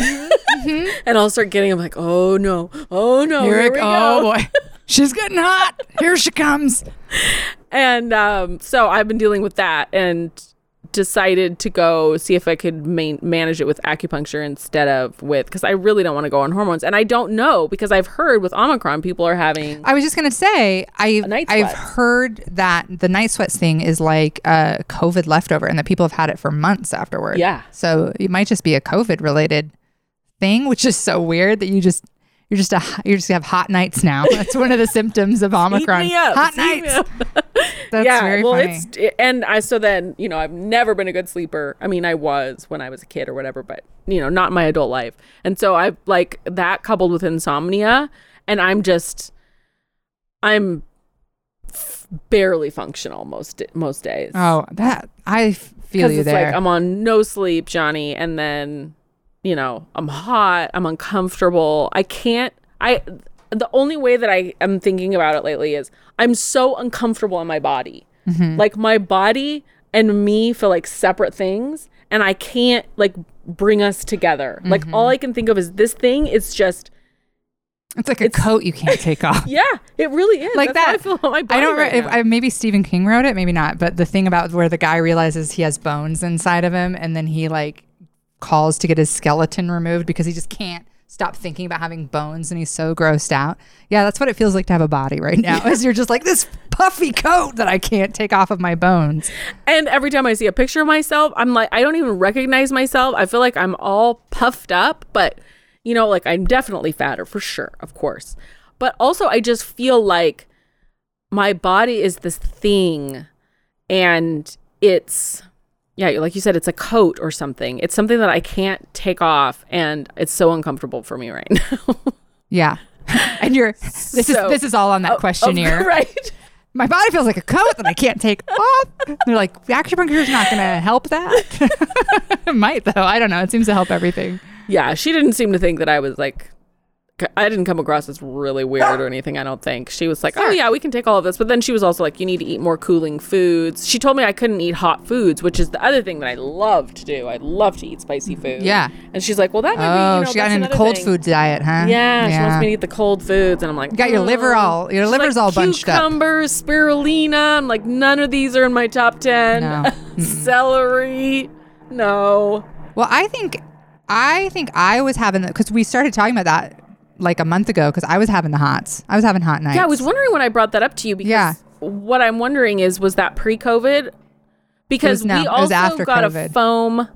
and I'll start getting I'm like, "Oh no. Oh no. here Here, we go. go." Oh boy, she's getting hot. Here she comes. And um, so I've been dealing with that and decided to go see if I could man- manage it with acupuncture instead of with because I really don't want to go on hormones. And I don't know because I've heard with Omicron people are having I was just gonna say I I've heard that the night sweats thing is like a COVID leftover, and that people have had it for months afterward. Yeah. So it might just be a COVID related thing, which is so weird that you just. You're just a you're just gonna have hot nights now. That's one of the symptoms of Omicron. me up, hot nights. That's yeah, very well, funny. it's and I so then you know I've never been a good sleeper. I mean, I was when I was a kid or whatever, but you know, not my adult life. And so I've like that coupled with insomnia, and I'm just, I'm f- barely functional most most days. Oh, that I feel you it's there. like I'm on no sleep, Johnny, and then you know I'm hot, I'm uncomfortable. I can't. I the only way that I am thinking about it lately is I'm so uncomfortable in my body. Mm-hmm. Like my body and me feel like separate things, and I can't like bring us together. Like Mm-hmm. all I can think of is this thing is just it's like a coat you can't take off. yeah, it really is. Like That's that. I feel about my body I don't. right if. I, maybe Stephen King wrote it, maybe not. But the thing about where the guy realizes he has bones inside of him, and then he like calls to get his skeleton removed because he just can't stop thinking about having bones, and he's so grossed out. Yeah, that's what it feels like to have a body right now. Is you're just like this puffy coat that I can't take off of my bones. And every time I see a picture of myself, I'm like, I don't even recognize myself. I feel like I'm all puffed up, but you know, like I'm definitely fatter for sure, of course. But also, I just feel like my body is this thing and it's, yeah, like you said, it's a coat or something. It's something that I can't take off and it's so uncomfortable for me right now. Yeah. And you're this So- is this is all on that oh, oh, questionnaire. right. My body feels like a coat that I can't take off. They're like, acupuncture is not going to help that. it might though. I don't know. It seems to help everything. Yeah, she didn't seem to think that I was like I didn't come across as really weird or anything, I don't think. She was like, "Oh yeah, we can take all of this." But then she was also like, "You need to eat more cooling foods." She told me I couldn't eat hot foods, which is the other thing that I love to do. I love to eat spicy food. Yeah. And she's like, "Well, that might be, Oh, you know, she got that's into another cold thing." food diet, huh? Yeah, she wants me to eat the cold foods, and I'm like, You got your liver "Oh." all- your She's liver's like, all bunched up. Cucumbers, spirulina. I'm like, none of these are in my top ten. No. Celery, no. Well, I think I think I was having the because we started talking about that like a month ago because I was having the hots. I was having hot nights. Yeah, I was wondering when I brought that up to you because Yeah. what I'm wondering is was that pre-COVID? Because no, we also after got COVID. a foam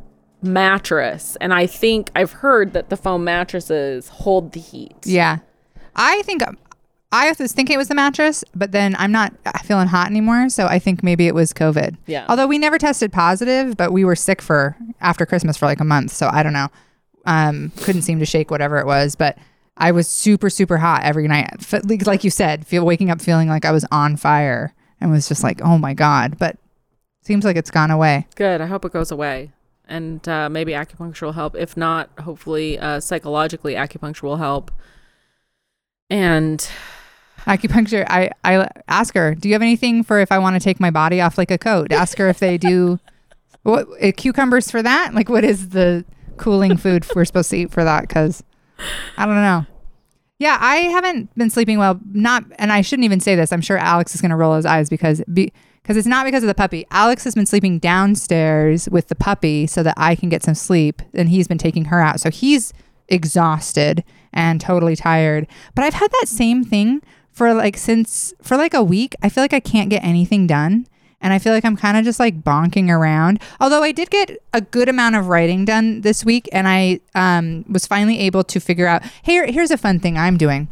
mattress, and I think I've heard that the foam mattresses hold the heat. Yeah, I think I was thinking it was the mattress, but then I'm not feeling hot anymore, so I think maybe it was COVID. Yeah. Although we never tested positive, but we were sick for after Christmas for like a month, so I don't know. Um, couldn't seem to shake whatever it was, but I was super super hot every night. F- like- Like you said, feel waking up feeling like I was on fire and was just like, oh my god. But seems like it's gone away. Good. I hope it goes away. And uh, maybe acupuncture will help. If not, hopefully uh, psychologically acupuncture will help. And Acupuncture. I I ask her, do you have anything for if I want to take my body off like a coat? Ask her if they do. What uh, cucumbers for that? Like, what is the cooling food we're supposed to eat for that? Because I don't know. Yeah, I haven't been sleeping well. Not, and I shouldn't even say this. I'm sure Alex is going to roll his eyes because because it's not because of the puppy. Alex has been sleeping downstairs with the puppy so that I can get some sleep, and he's been taking her out. So he's exhausted and totally tired. But I've had that same thing for like since for like a week. I feel like I can't get anything done. And I feel like I'm kind of just like bonking around. Although I did get a good amount of writing done this week, and I um, was finally able to figure out. Here, here's a fun thing I'm doing.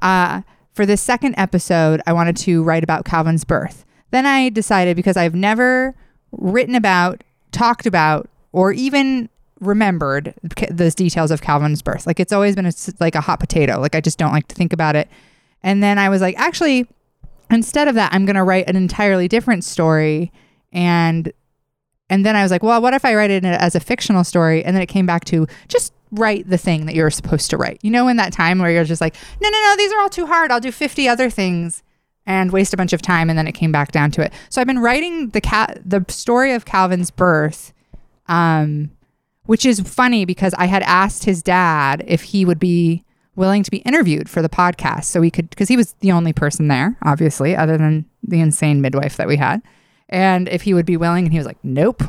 Uh, for this second episode, I wanted to write about Calvin's birth. Then I decided because I've never written about, talked about, or even remembered those details of Calvin's birth. Like it's always been a like a hot potato. Like I just don't like to think about it. And then I was like, actually, instead of that, I'm going to write an entirely different story. And and then I was like, well, what if I write it as a fictional story? And then it came back to just write the thing that you're supposed to write. You know, in that time where you're just like, no, no, no, these are all too hard. I'll do 50 other things and waste a bunch of time. And then it came back down to it. So I've been writing the cat, the story of Calvin's birth, um, which is funny because I had asked his dad if he would be willing to be interviewed for the podcast. So we could, because he was the only person there, obviously, other than the insane midwife that we had. And if he would be willing, and he was like, nope.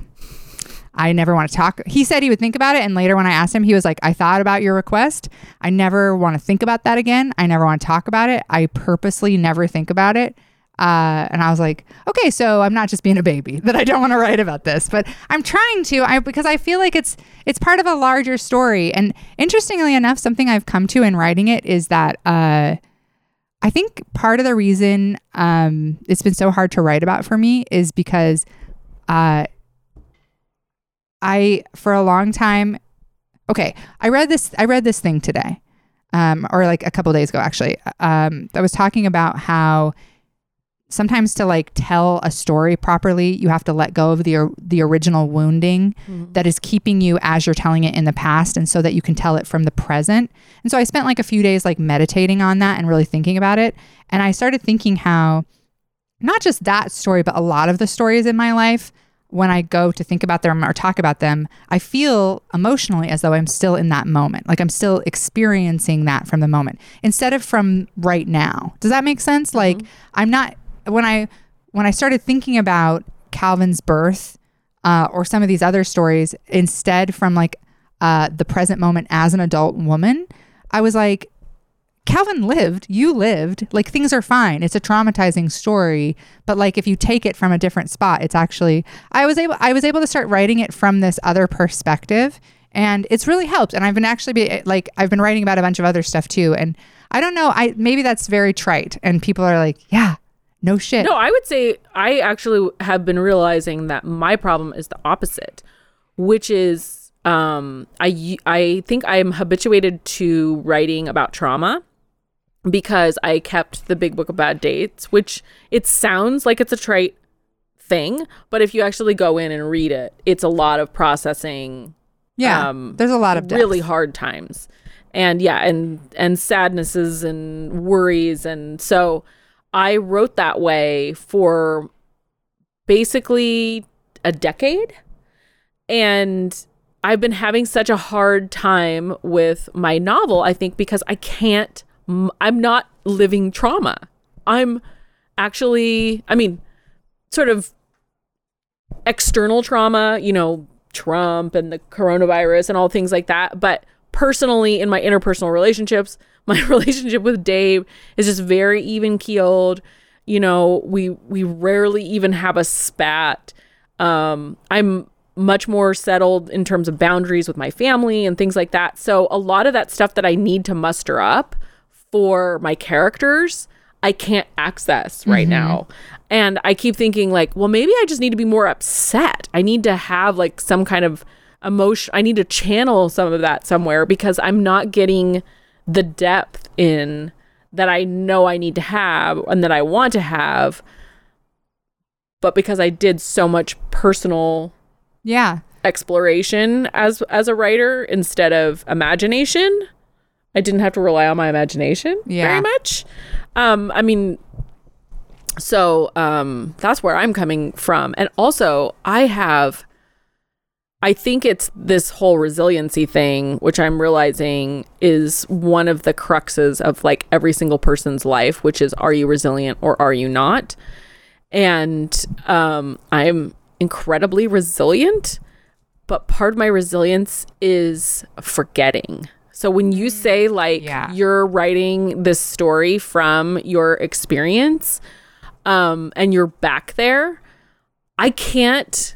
I never want to talk. He said he would think about it. And later, when I asked him, he was like, I thought about your request. I never want to think about that again. I never want to talk about it. I purposely never think about it. Uh, and I was like, okay, so I'm not just being a baby that I don't want to write about this, but I'm trying to, I, because I feel like it's it's part of a larger story. And interestingly enough, something I've come to in writing it is that uh, I think part of the reason um, it's been so hard to write about for me is because uh, I for a long time okay I read this I read this thing today um, or like a couple days ago actually um, that was talking about how sometimes to like tell a story properly, you have to let go of the the original wounding mm-hmm. that is keeping you as you're telling it in the past and so that you can tell it from the present. And so I spent like a few days like meditating on that and really thinking about it. And I started thinking how not just that story, but a lot of the stories in my life, when I go to think about them or talk about them, I feel emotionally as though I'm still in that moment. Like I'm still experiencing that from the moment instead of from right now. Does that make sense? Like mm-hmm. I'm not when I when I started thinking about Calvin's birth uh, or some of these other stories instead from like uh, the present moment as an adult woman, I was like, Calvin lived, you lived, like things are fine. It's a traumatizing story, but like if you take it from a different spot, it's actually I was able I was able to start writing it from this other perspective and it's really helped and I've been actually be like I've been writing about a bunch of other stuff too and I don't know, I maybe that's very trite and people are like, yeah, no shit. No, I would say I actually have been realizing that my problem is the opposite, which is um I I think I am habituated to writing about trauma because I kept the big book of bad dates, which it sounds like it's a trite thing, but if you actually go in and read it, it's a lot of processing yeah. um, there's a lot of depth. really hard times and yeah and and sadnesses and worries and so i wrote that way for basically a decade and i've been having such a hard time with my novel i think because i can't, I'm not living trauma i'm actually i mean sort of external trauma you know Trump and the coronavirus and all things like that. But personally, in my interpersonal relationships, my relationship with Dave is just very even keeled. You know, we we rarely even have a spat. Um, I'm much more settled in terms of boundaries with my family and things like that. So a lot of that stuff that I need to muster up for my characters, I can't access right now. And I keep thinking like, well, maybe I just need to be more upset. I need to have like some kind of emotion. I need to channel some of that somewhere because I'm not getting the depth in that I know I need to have and that I want to have. But because I did so much personal Yeah. exploration as as a writer instead of imagination. I didn't have to rely on my imagination Yeah. very much. Um, I mean, so um, that's where I'm coming from, and also I have. I think it's this whole resiliency thing, which I'm realizing is one of the cruxes of like every single person's life, which is are you resilient or are you not? And um, I'm incredibly resilient, but part of my resilience is forgetting. So when you say like Yeah. you're writing this story from your experience, um, and you're back there, I can't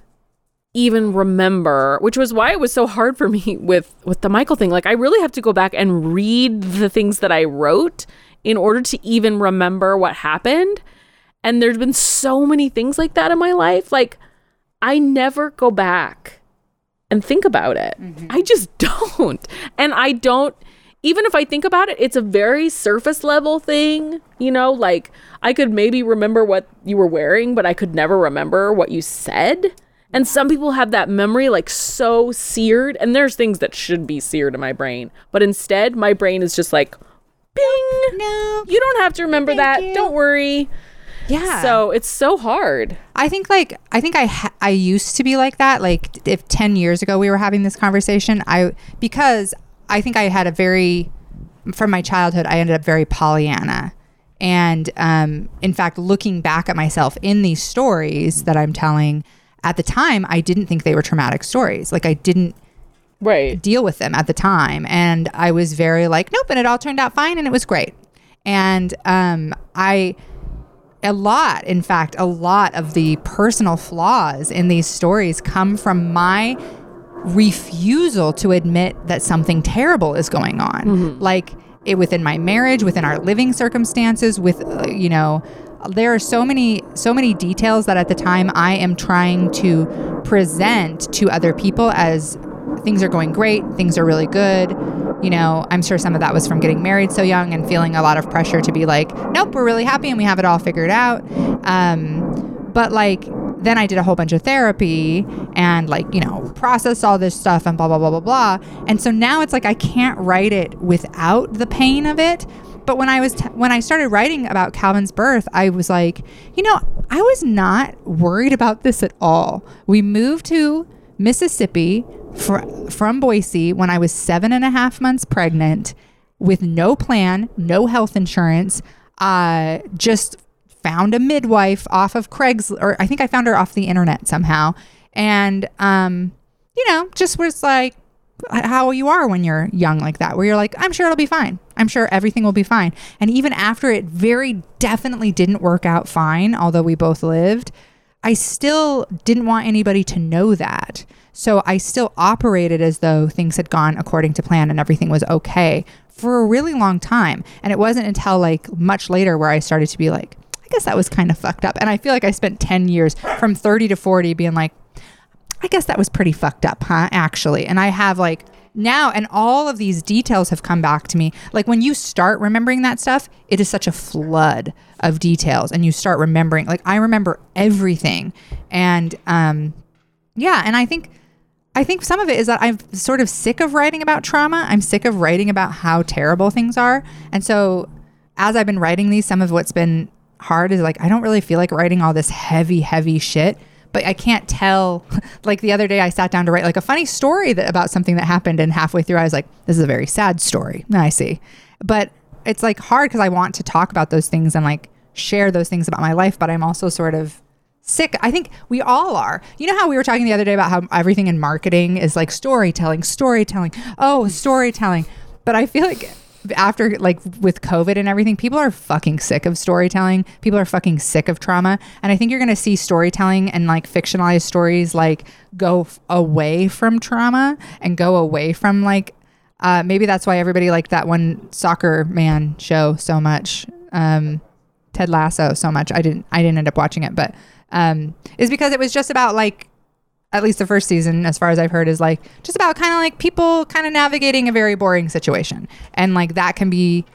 even remember, which was why it was so hard for me with with the Michael thing. Like I really have to go back and read the things that I wrote in order to even remember what happened. And there's been so many things like that in my life. Like I never go back and think about it. Mm-hmm. I just don't. And I don't even if I think about it, it's a very surface level thing, you know, like I could maybe remember what you were wearing, but I could never remember what you said. And some people have that memory like so seared, and there's things that should be seared in my brain, but instead my brain is just like bing. No. You don't have to remember Thank that. you. Don't worry. Yeah. So it's so hard. I think like I think I ha- I used to be like that. Like if ten years ago we were having this conversation, I because I think I had a very from my childhood I ended up very Pollyanna, and um, in fact, looking back at myself in these stories that I'm telling at the time, I didn't think they were traumatic stories. Like I didn't Right. deal with them at the time and i was very like nope and it all turned out fine and it was great and um i a lot in fact a lot of the personal flaws in these stories come from my refusal to admit that something terrible is going on like it within my marriage within our living circumstances with uh, you know there are so many so many details that at the time i am trying to present to other people as things are going great things are really good you know, I'm sure some of that was from getting married so young and feeling a lot of pressure to be like, nope, we're really happy and we have it all figured out. Um, but like, then I did a whole bunch of therapy and like, you know, processed all this stuff and blah, blah, blah, blah, blah. And so now it's like I can't write it without the pain of it. But when I was t- when I started writing about Calvin's birth, I was like, you know, I was not worried about this at all. We moved to Mississippi fr- from Boise when I was seven and a half months pregnant, with no plan, no health insurance. Uh, just found a midwife off of Craig's, or I think I found her off the internet somehow, and um, you know, just was like how you are when you're young like that, where you're like, I'm sure it'll be fine. I'm sure everything will be fine. And even after it very definitely didn't work out fine, although we both lived, I still didn't want anybody to know that. So I still operated as though things had gone according to plan and everything was okay for a really long time. And it wasn't until like much later where I started to be like, I guess that was kind of fucked up. And I feel like I spent 10 years from 30 to 40 being like, I guess that was pretty fucked up, huh? Actually. And I have like now, and all of these details have come back to me. Like when you start remembering that stuff, it is such a flood of details, and you start remembering. Like I remember everything, and um, yeah, and I think. I think some of it is that I'm sort of sick of writing about trauma. I'm sick of writing about how terrible things are. And so, as I've been writing these, some of what's been hard is like, I don't really feel like writing all this heavy, heavy shit but I can't tell. Like the other day, I sat down to write like a funny story that, about something that happened, and halfway through, I was like, "This is a very sad story." I see, but it's like hard because I want to talk about those things and like share those things about my life, but I'm also sort of sick. I think we all are. You know how we were talking the other day about how everything in marketing is like storytelling, storytelling. Oh, storytelling. But I feel like after like with COVID and everything, people are fucking sick of storytelling. People are fucking sick of trauma. And I think you're going to see storytelling and like fictionalized stories like go f- away from trauma and go away from like, uh, maybe that's why everybody liked that one soccer man show so much. Um, Ted Lasso so much. I didn't, I didn't end up watching it, but, um, is because it was just about like at least the first season, as far as I've heard, is like just about kind of like people kind of navigating a very boring situation. And like that can be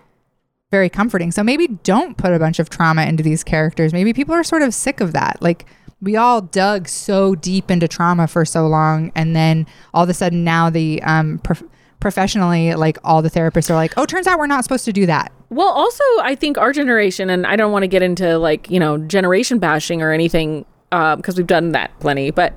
very comforting. So maybe don't put a bunch of trauma into these characters. Maybe people are sort of sick of that. Like we all dug so deep into trauma for so long. And then all of a sudden now the, um, prof- professionally, like all the therapists are like, oh, turns out we're not supposed to do that. Well, also, I think our generation, and I don't want to get into like, you know, generation bashing or anything because um, we've done that plenty. But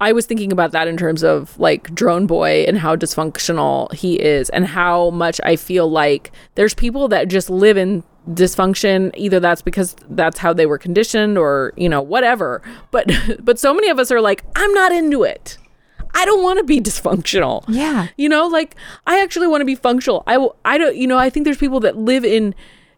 I was thinking about that in terms of like Drone Boy and how dysfunctional he is, and how much I feel like there's people that just live in dysfunction either that's because that's how they were conditioned or you know whatever but but so many of us are like i'm not into it I don't want to be dysfunctional. Yeah. You know, like I actually want to be functional. I I don't you know, I think there's people that live in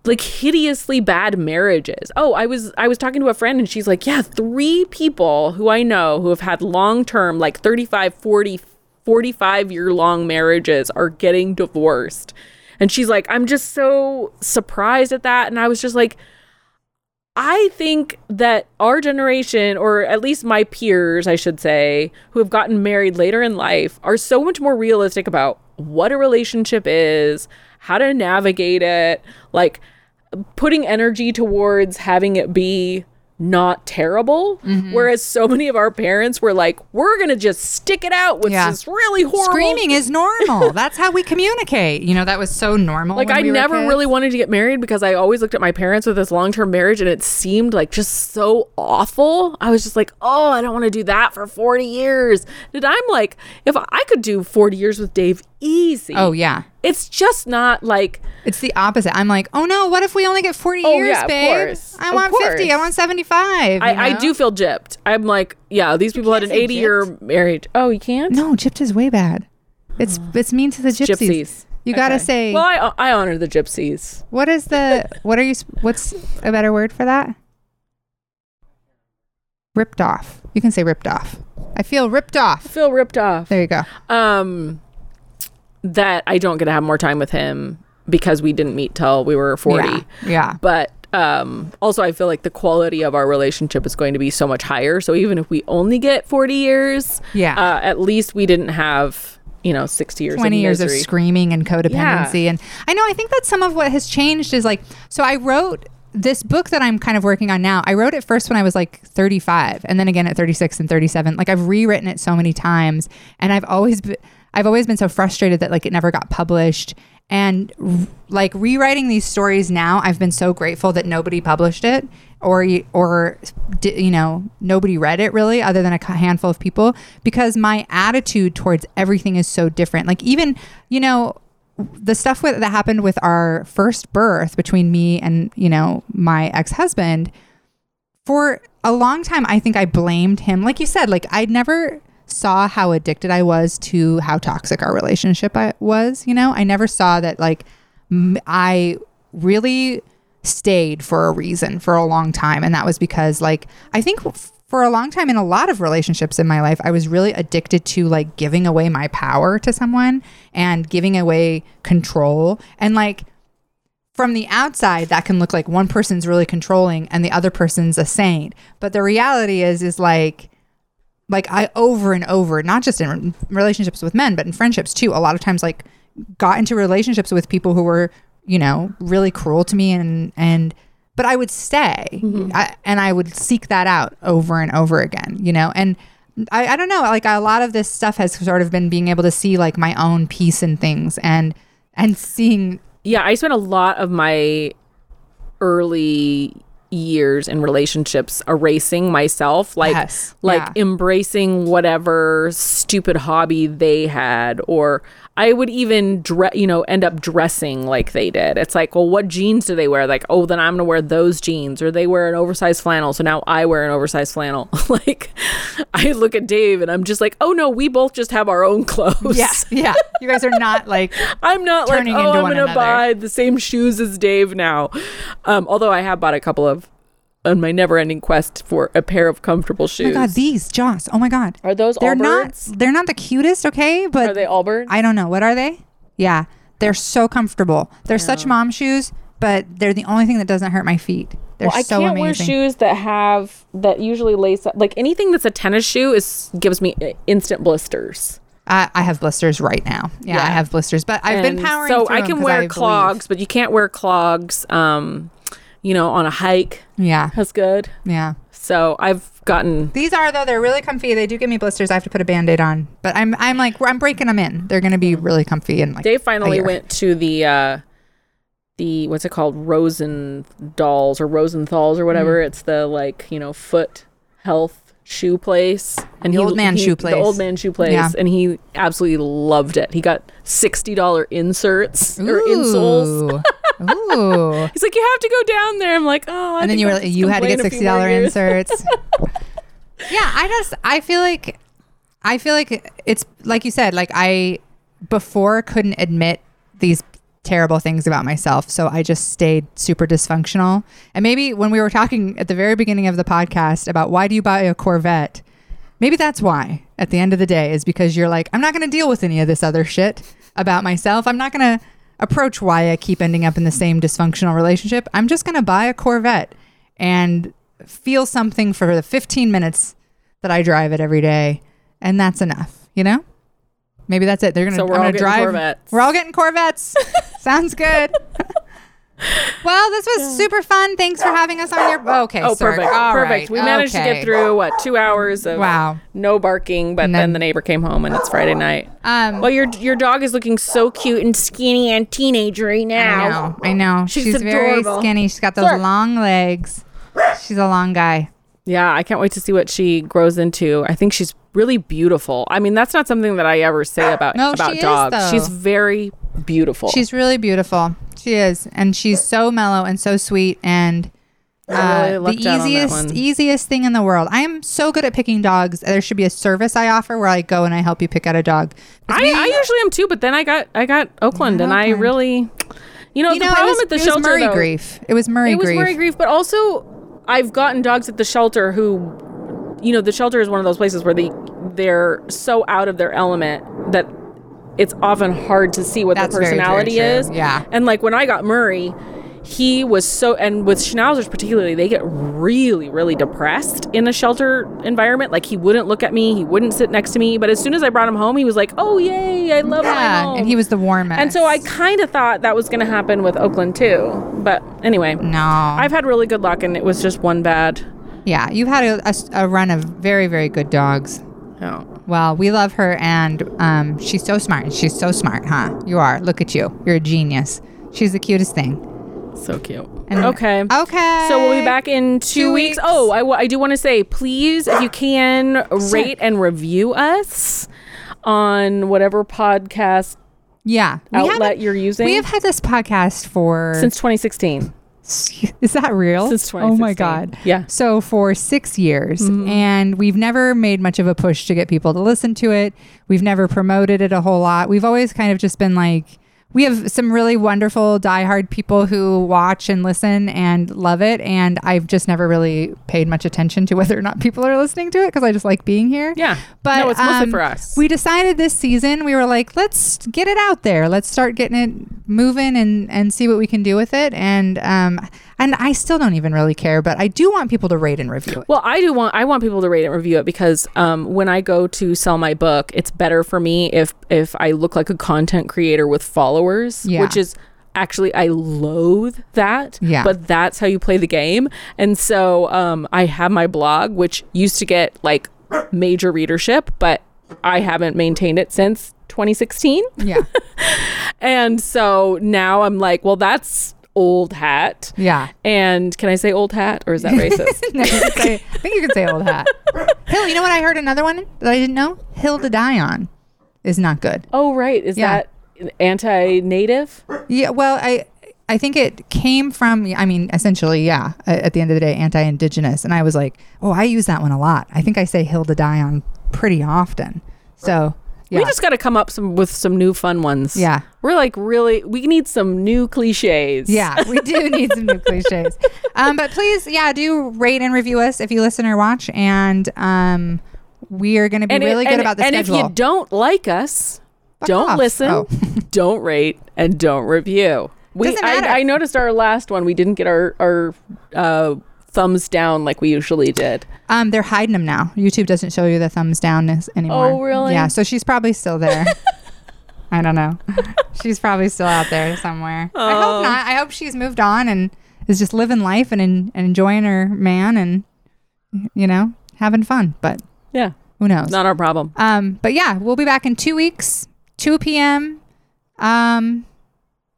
like hideously bad marriages. Oh, I was I was talking to a friend and she's like, "Yeah, three people who I know who have had long-term like 35, 40, 45 year long marriages are getting divorced." And she's like, "I'm just so surprised at that." And I was just like, I think that our generation, or at least my peers, I should say, who have gotten married later in life, are so much more realistic about what a relationship is, how to navigate it, like putting energy towards having it be not terrible. Mm-hmm. Whereas so many of our parents were like, we're going to just stick it out with yeah. this really horrible. Screaming is normal. That's how we communicate. You know, that was so normal. Like, I we never really wanted to get married because I always looked at my parents with this long term marriage and it seemed like just so awful. I was just like, oh, I don't want to do that for 40 years. And I'm like, if I could do 40 years with Dave easy. Oh, yeah. It's just not like it's the opposite. I'm like, oh no, what if we only get 40 oh, years, yeah, babe? I want 50. I want 75. I, I, do feel gypped. I'm like, yeah, these people had an 80 year marriage. Oh, you can't? No, gypped is way bad. It's oh. it's mean to the gypsies. gypsies. You okay. gotta say. Well, I I honor the gypsies. What is the what are you? What's a better word for that? Ripped off. You can say ripped off. I feel ripped off. I feel ripped off. There you go. Um, that I don't get to have more time with him because we didn't meet till we were 40. Yeah. yeah. But um, also, I feel like the quality of our relationship is going to be so much higher. So even if we only get 40 years, yeah, uh, at least we didn't have, you know, 60 years 20 of years of screaming and codependency and i know i think that some of what has changed is like so i wrote this book that i'm kind of working on now i wrote it first when i was like 35 and then again at 36 and 37 like i've rewritten it so many times and i've always been i've always been so frustrated that like it never got published. And like rewriting these stories now i've been so grateful that nobody published it or or you know nobody read it really other than a handful of people because my attitude towards everything is so different. Like even you know the stuff with, that happened with our first birth between me and you know my ex-husband for a long time i think i blamed him. Like you said like I'd never saw how addicted i was to how toxic our relationship was you know? I never saw that like m- i really stayed for a reason for a long time. And that was because like i think for a long time in a lot of relationships in my life i was really addicted to like giving away my power to someone and giving away control. And like from the outside that can look like one person's really controlling and the other person's a saint. But the reality is is like like i over and over not just in relationships with men but in friendships too a lot of times like got into relationships with people who were you know really cruel to me and and but i would stay. Mm-hmm. I, and i would seek that out over and over again you know? And I, I don't know like a lot of this stuff has sort of been being able to see like my own piece in things and and seeing Yeah, I spent a lot of my early years in relationships erasing myself like Yes, like yeah. embracing whatever stupid hobby they had or I would even dre- you know end up dressing like they did. It's like, well, what jeans do they wear? Like, oh, then I'm going to wear those jeans or they wear an oversized flannel, so now I wear an oversized flannel. like I look at Dave and I'm just like, "Oh no, we both just have our own clothes." yeah yeah you guys are not like I'm not like, oh, I'm gonna another. buy the same shoes as Dave now. Um, although I have bought a couple of on my never-ending quest for a pair of comfortable shoes. oh my god these joss oh my god are those they're Allbirds? not they're not the cutest okay but Are they Allbirds? I don't know. What are they? Yeah. They're so comfortable. They're such mom shoes, but they're the only thing that doesn't hurt my feet. They're well, I so can't amazing. wear shoes that have that usually lace up. Like anything that's a tennis shoe is gives me uh, instant blisters. I, I have blisters right now. Yeah, I have blisters, but I've been And powering So I can wear believe. clogs, but you can't wear clogs. Um, you know, on a hike. Yeah, That's good. yeah. So I've gotten These are though. They're really comfy. They do give me blisters. I have to put a band-aid on, but I'm I'm like I'm breaking them in. They're gonna be really comfy and like. Dave finally went to the uh the what's it called Rosendalls or Rosenthals or whatever. Mm. It's the like you know foot health shoe place and The old man shoe place. The old man shoe place, Yeah. and he absolutely loved it. He got sixty dollar inserts or insoles. Ooh. He's like, you have to go down there. I'm like, oh. I and then you were you had to get sixty dollar inserts. yeah, I just I feel like I feel like it's like you said, like I before couldn't admit these terrible things about myself, so I just stayed super dysfunctional. And maybe when we were talking at the very beginning of the podcast about why do you buy a Corvette, maybe that's why. At the end of the day, is because you're like, I'm not going to deal with any of this other shit about myself. I'm not going to approach why I keep ending up in the same dysfunctional relationship. I'm just going to buy a Corvette and feel something for the 15 minutes that I drive it every day, and that's enough. You know? Maybe that's it. They're gonna. So we're I'm all gonna getting drive. Corvettes. We're all getting Corvettes. Sounds good. well, this was super fun. Thanks for having us on your. Okay. Oh, sorry. perfect, All perfect. right. We managed to get through what two hours of Wow. no barking, but And then, then- the neighbor came home and it's Friday night. Um. Well, your your dog is looking so cute and skinny and teenage right now. I know. I know. She's She's, very skinny. She's got those Sure. long legs. She's a long guy. Yeah, I can't wait to see what she grows into. I think she's really beautiful. I mean, that's not something that I ever say about No, about she dogs. though. she's very beautiful. She's really beautiful. She is, and she's so mellow and so sweet, and I really uh, the out on that easiest easiest thing in the world. I am so good at picking dogs. There should be a service I offer where I go and I help you pick out a dog. I, we- I usually am too, but then I got I got Oakland, and I really, you know, you the know, problem it was, at the it shelter was Murray though, grief. It was Murray it was. Murray grief, but also I've gotten dogs at the shelter who, you know, the shelter is one of those places where they they're so out of their element that it's often hard to see what That's their very, very personality is. Yeah. And like when I got Murray, he was so and with schnauzers particularly they get really really depressed in a shelter environment. Like he wouldn't look at me. He wouldn't sit next to me. But as soon as i brought him home he was like oh yay i love my Yeah, home. and he was the warmest. and so i kind of thought that was going to happen with oakland too. But anyway no, i've had really good luck and it was just one bad. Yeah, you've had a run of very very good dogs. oh Well, we love her, and um, she's so smart. She's so smart, huh? You are. Look at you. You're a genius. She's the cutest thing. so cute And- okay Okay. So we'll be back in two, Two weeks. weeks. Oh, I, w- I do want to say, please, if you can, rate and review us on whatever podcast Yeah. Outlet you're using We have had this podcast for. since 2016. is that real? Since Oh my God. Yeah. So for six years, Mm-hmm. and we've never made much of a push to get people to listen to it. We've never promoted it a whole lot. We've always kind of just been like, we have some really wonderful diehard people who watch and listen and love it, and I've just never really paid much attention to whether or not people are listening to it because I just like being here. Yeah. But no, it's mostly um, for us. We decided this season we were like, let's get it out there. Let's start getting it moving and and see what we can do with it. And um and I still don't even really care, but I do want people to rate and review it. well, I do want I want people to rate and review it because um, when I go to sell my book, it's better for me if if I look like a content creator with followers, Yeah. which is actually I loathe that. Yeah. But that's how you play the game. And so um, I have my blog, which used to get like major readership, but I haven't maintained it since 2016. Yeah. And so now I'm like, well, that's old hat. Yeah. And can I say old hat or is that racist? No, say, I think you can say old hat. Hill, you know what I heard another one that I didn't know? Hill to die on is not good. oh, right. Is Yeah. that anti native? Yeah, well, I I think it came from I mean, essentially, yeah, at the end of the day, anti-indigenous. And I was like, "Oh, I use that one a lot. I think I say hill to die on pretty often." So, yeah. We just got to come up some with some new fun ones. Yeah. We're like really we need some new cliches. Yeah, we do need some new cliches. Um, but please, yeah, do rate and review us if you listen or watch, and um, we are going to be And it- really good and- about the and schedule. if you don't like us, Fuck don't off. listen, Oh. don't rate, and don't review. We. I, I noticed our last one, we didn't get our our uh, thumbs down like we usually did. um, they're hiding them now. YouTube doesn't show you the thumbs down anymore. Oh, really? Yeah, so she's probably still there. I don't know. She's probably still out there somewhere. I Oh. hope not. I hope she's moved on and is just living life and, and enjoying her man and you know having fun. But Yeah, who knows? not our problem. Um, but yeah, we'll be back in two weeks, 2 p.m. Um,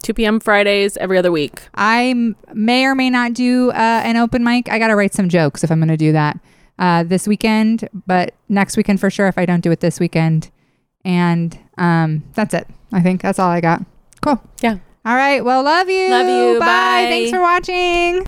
2 p.m. Fridays every other week. I may or may not do uh, an open mic. I got to write some jokes if I'm going to do that uh, this weekend, but next weekend for sure if I don't do it this weekend. And um, that's it. I think that's all I got. Cool. Yeah. All right. Well, love you. Love you. Bye. Bye. Thanks for watching.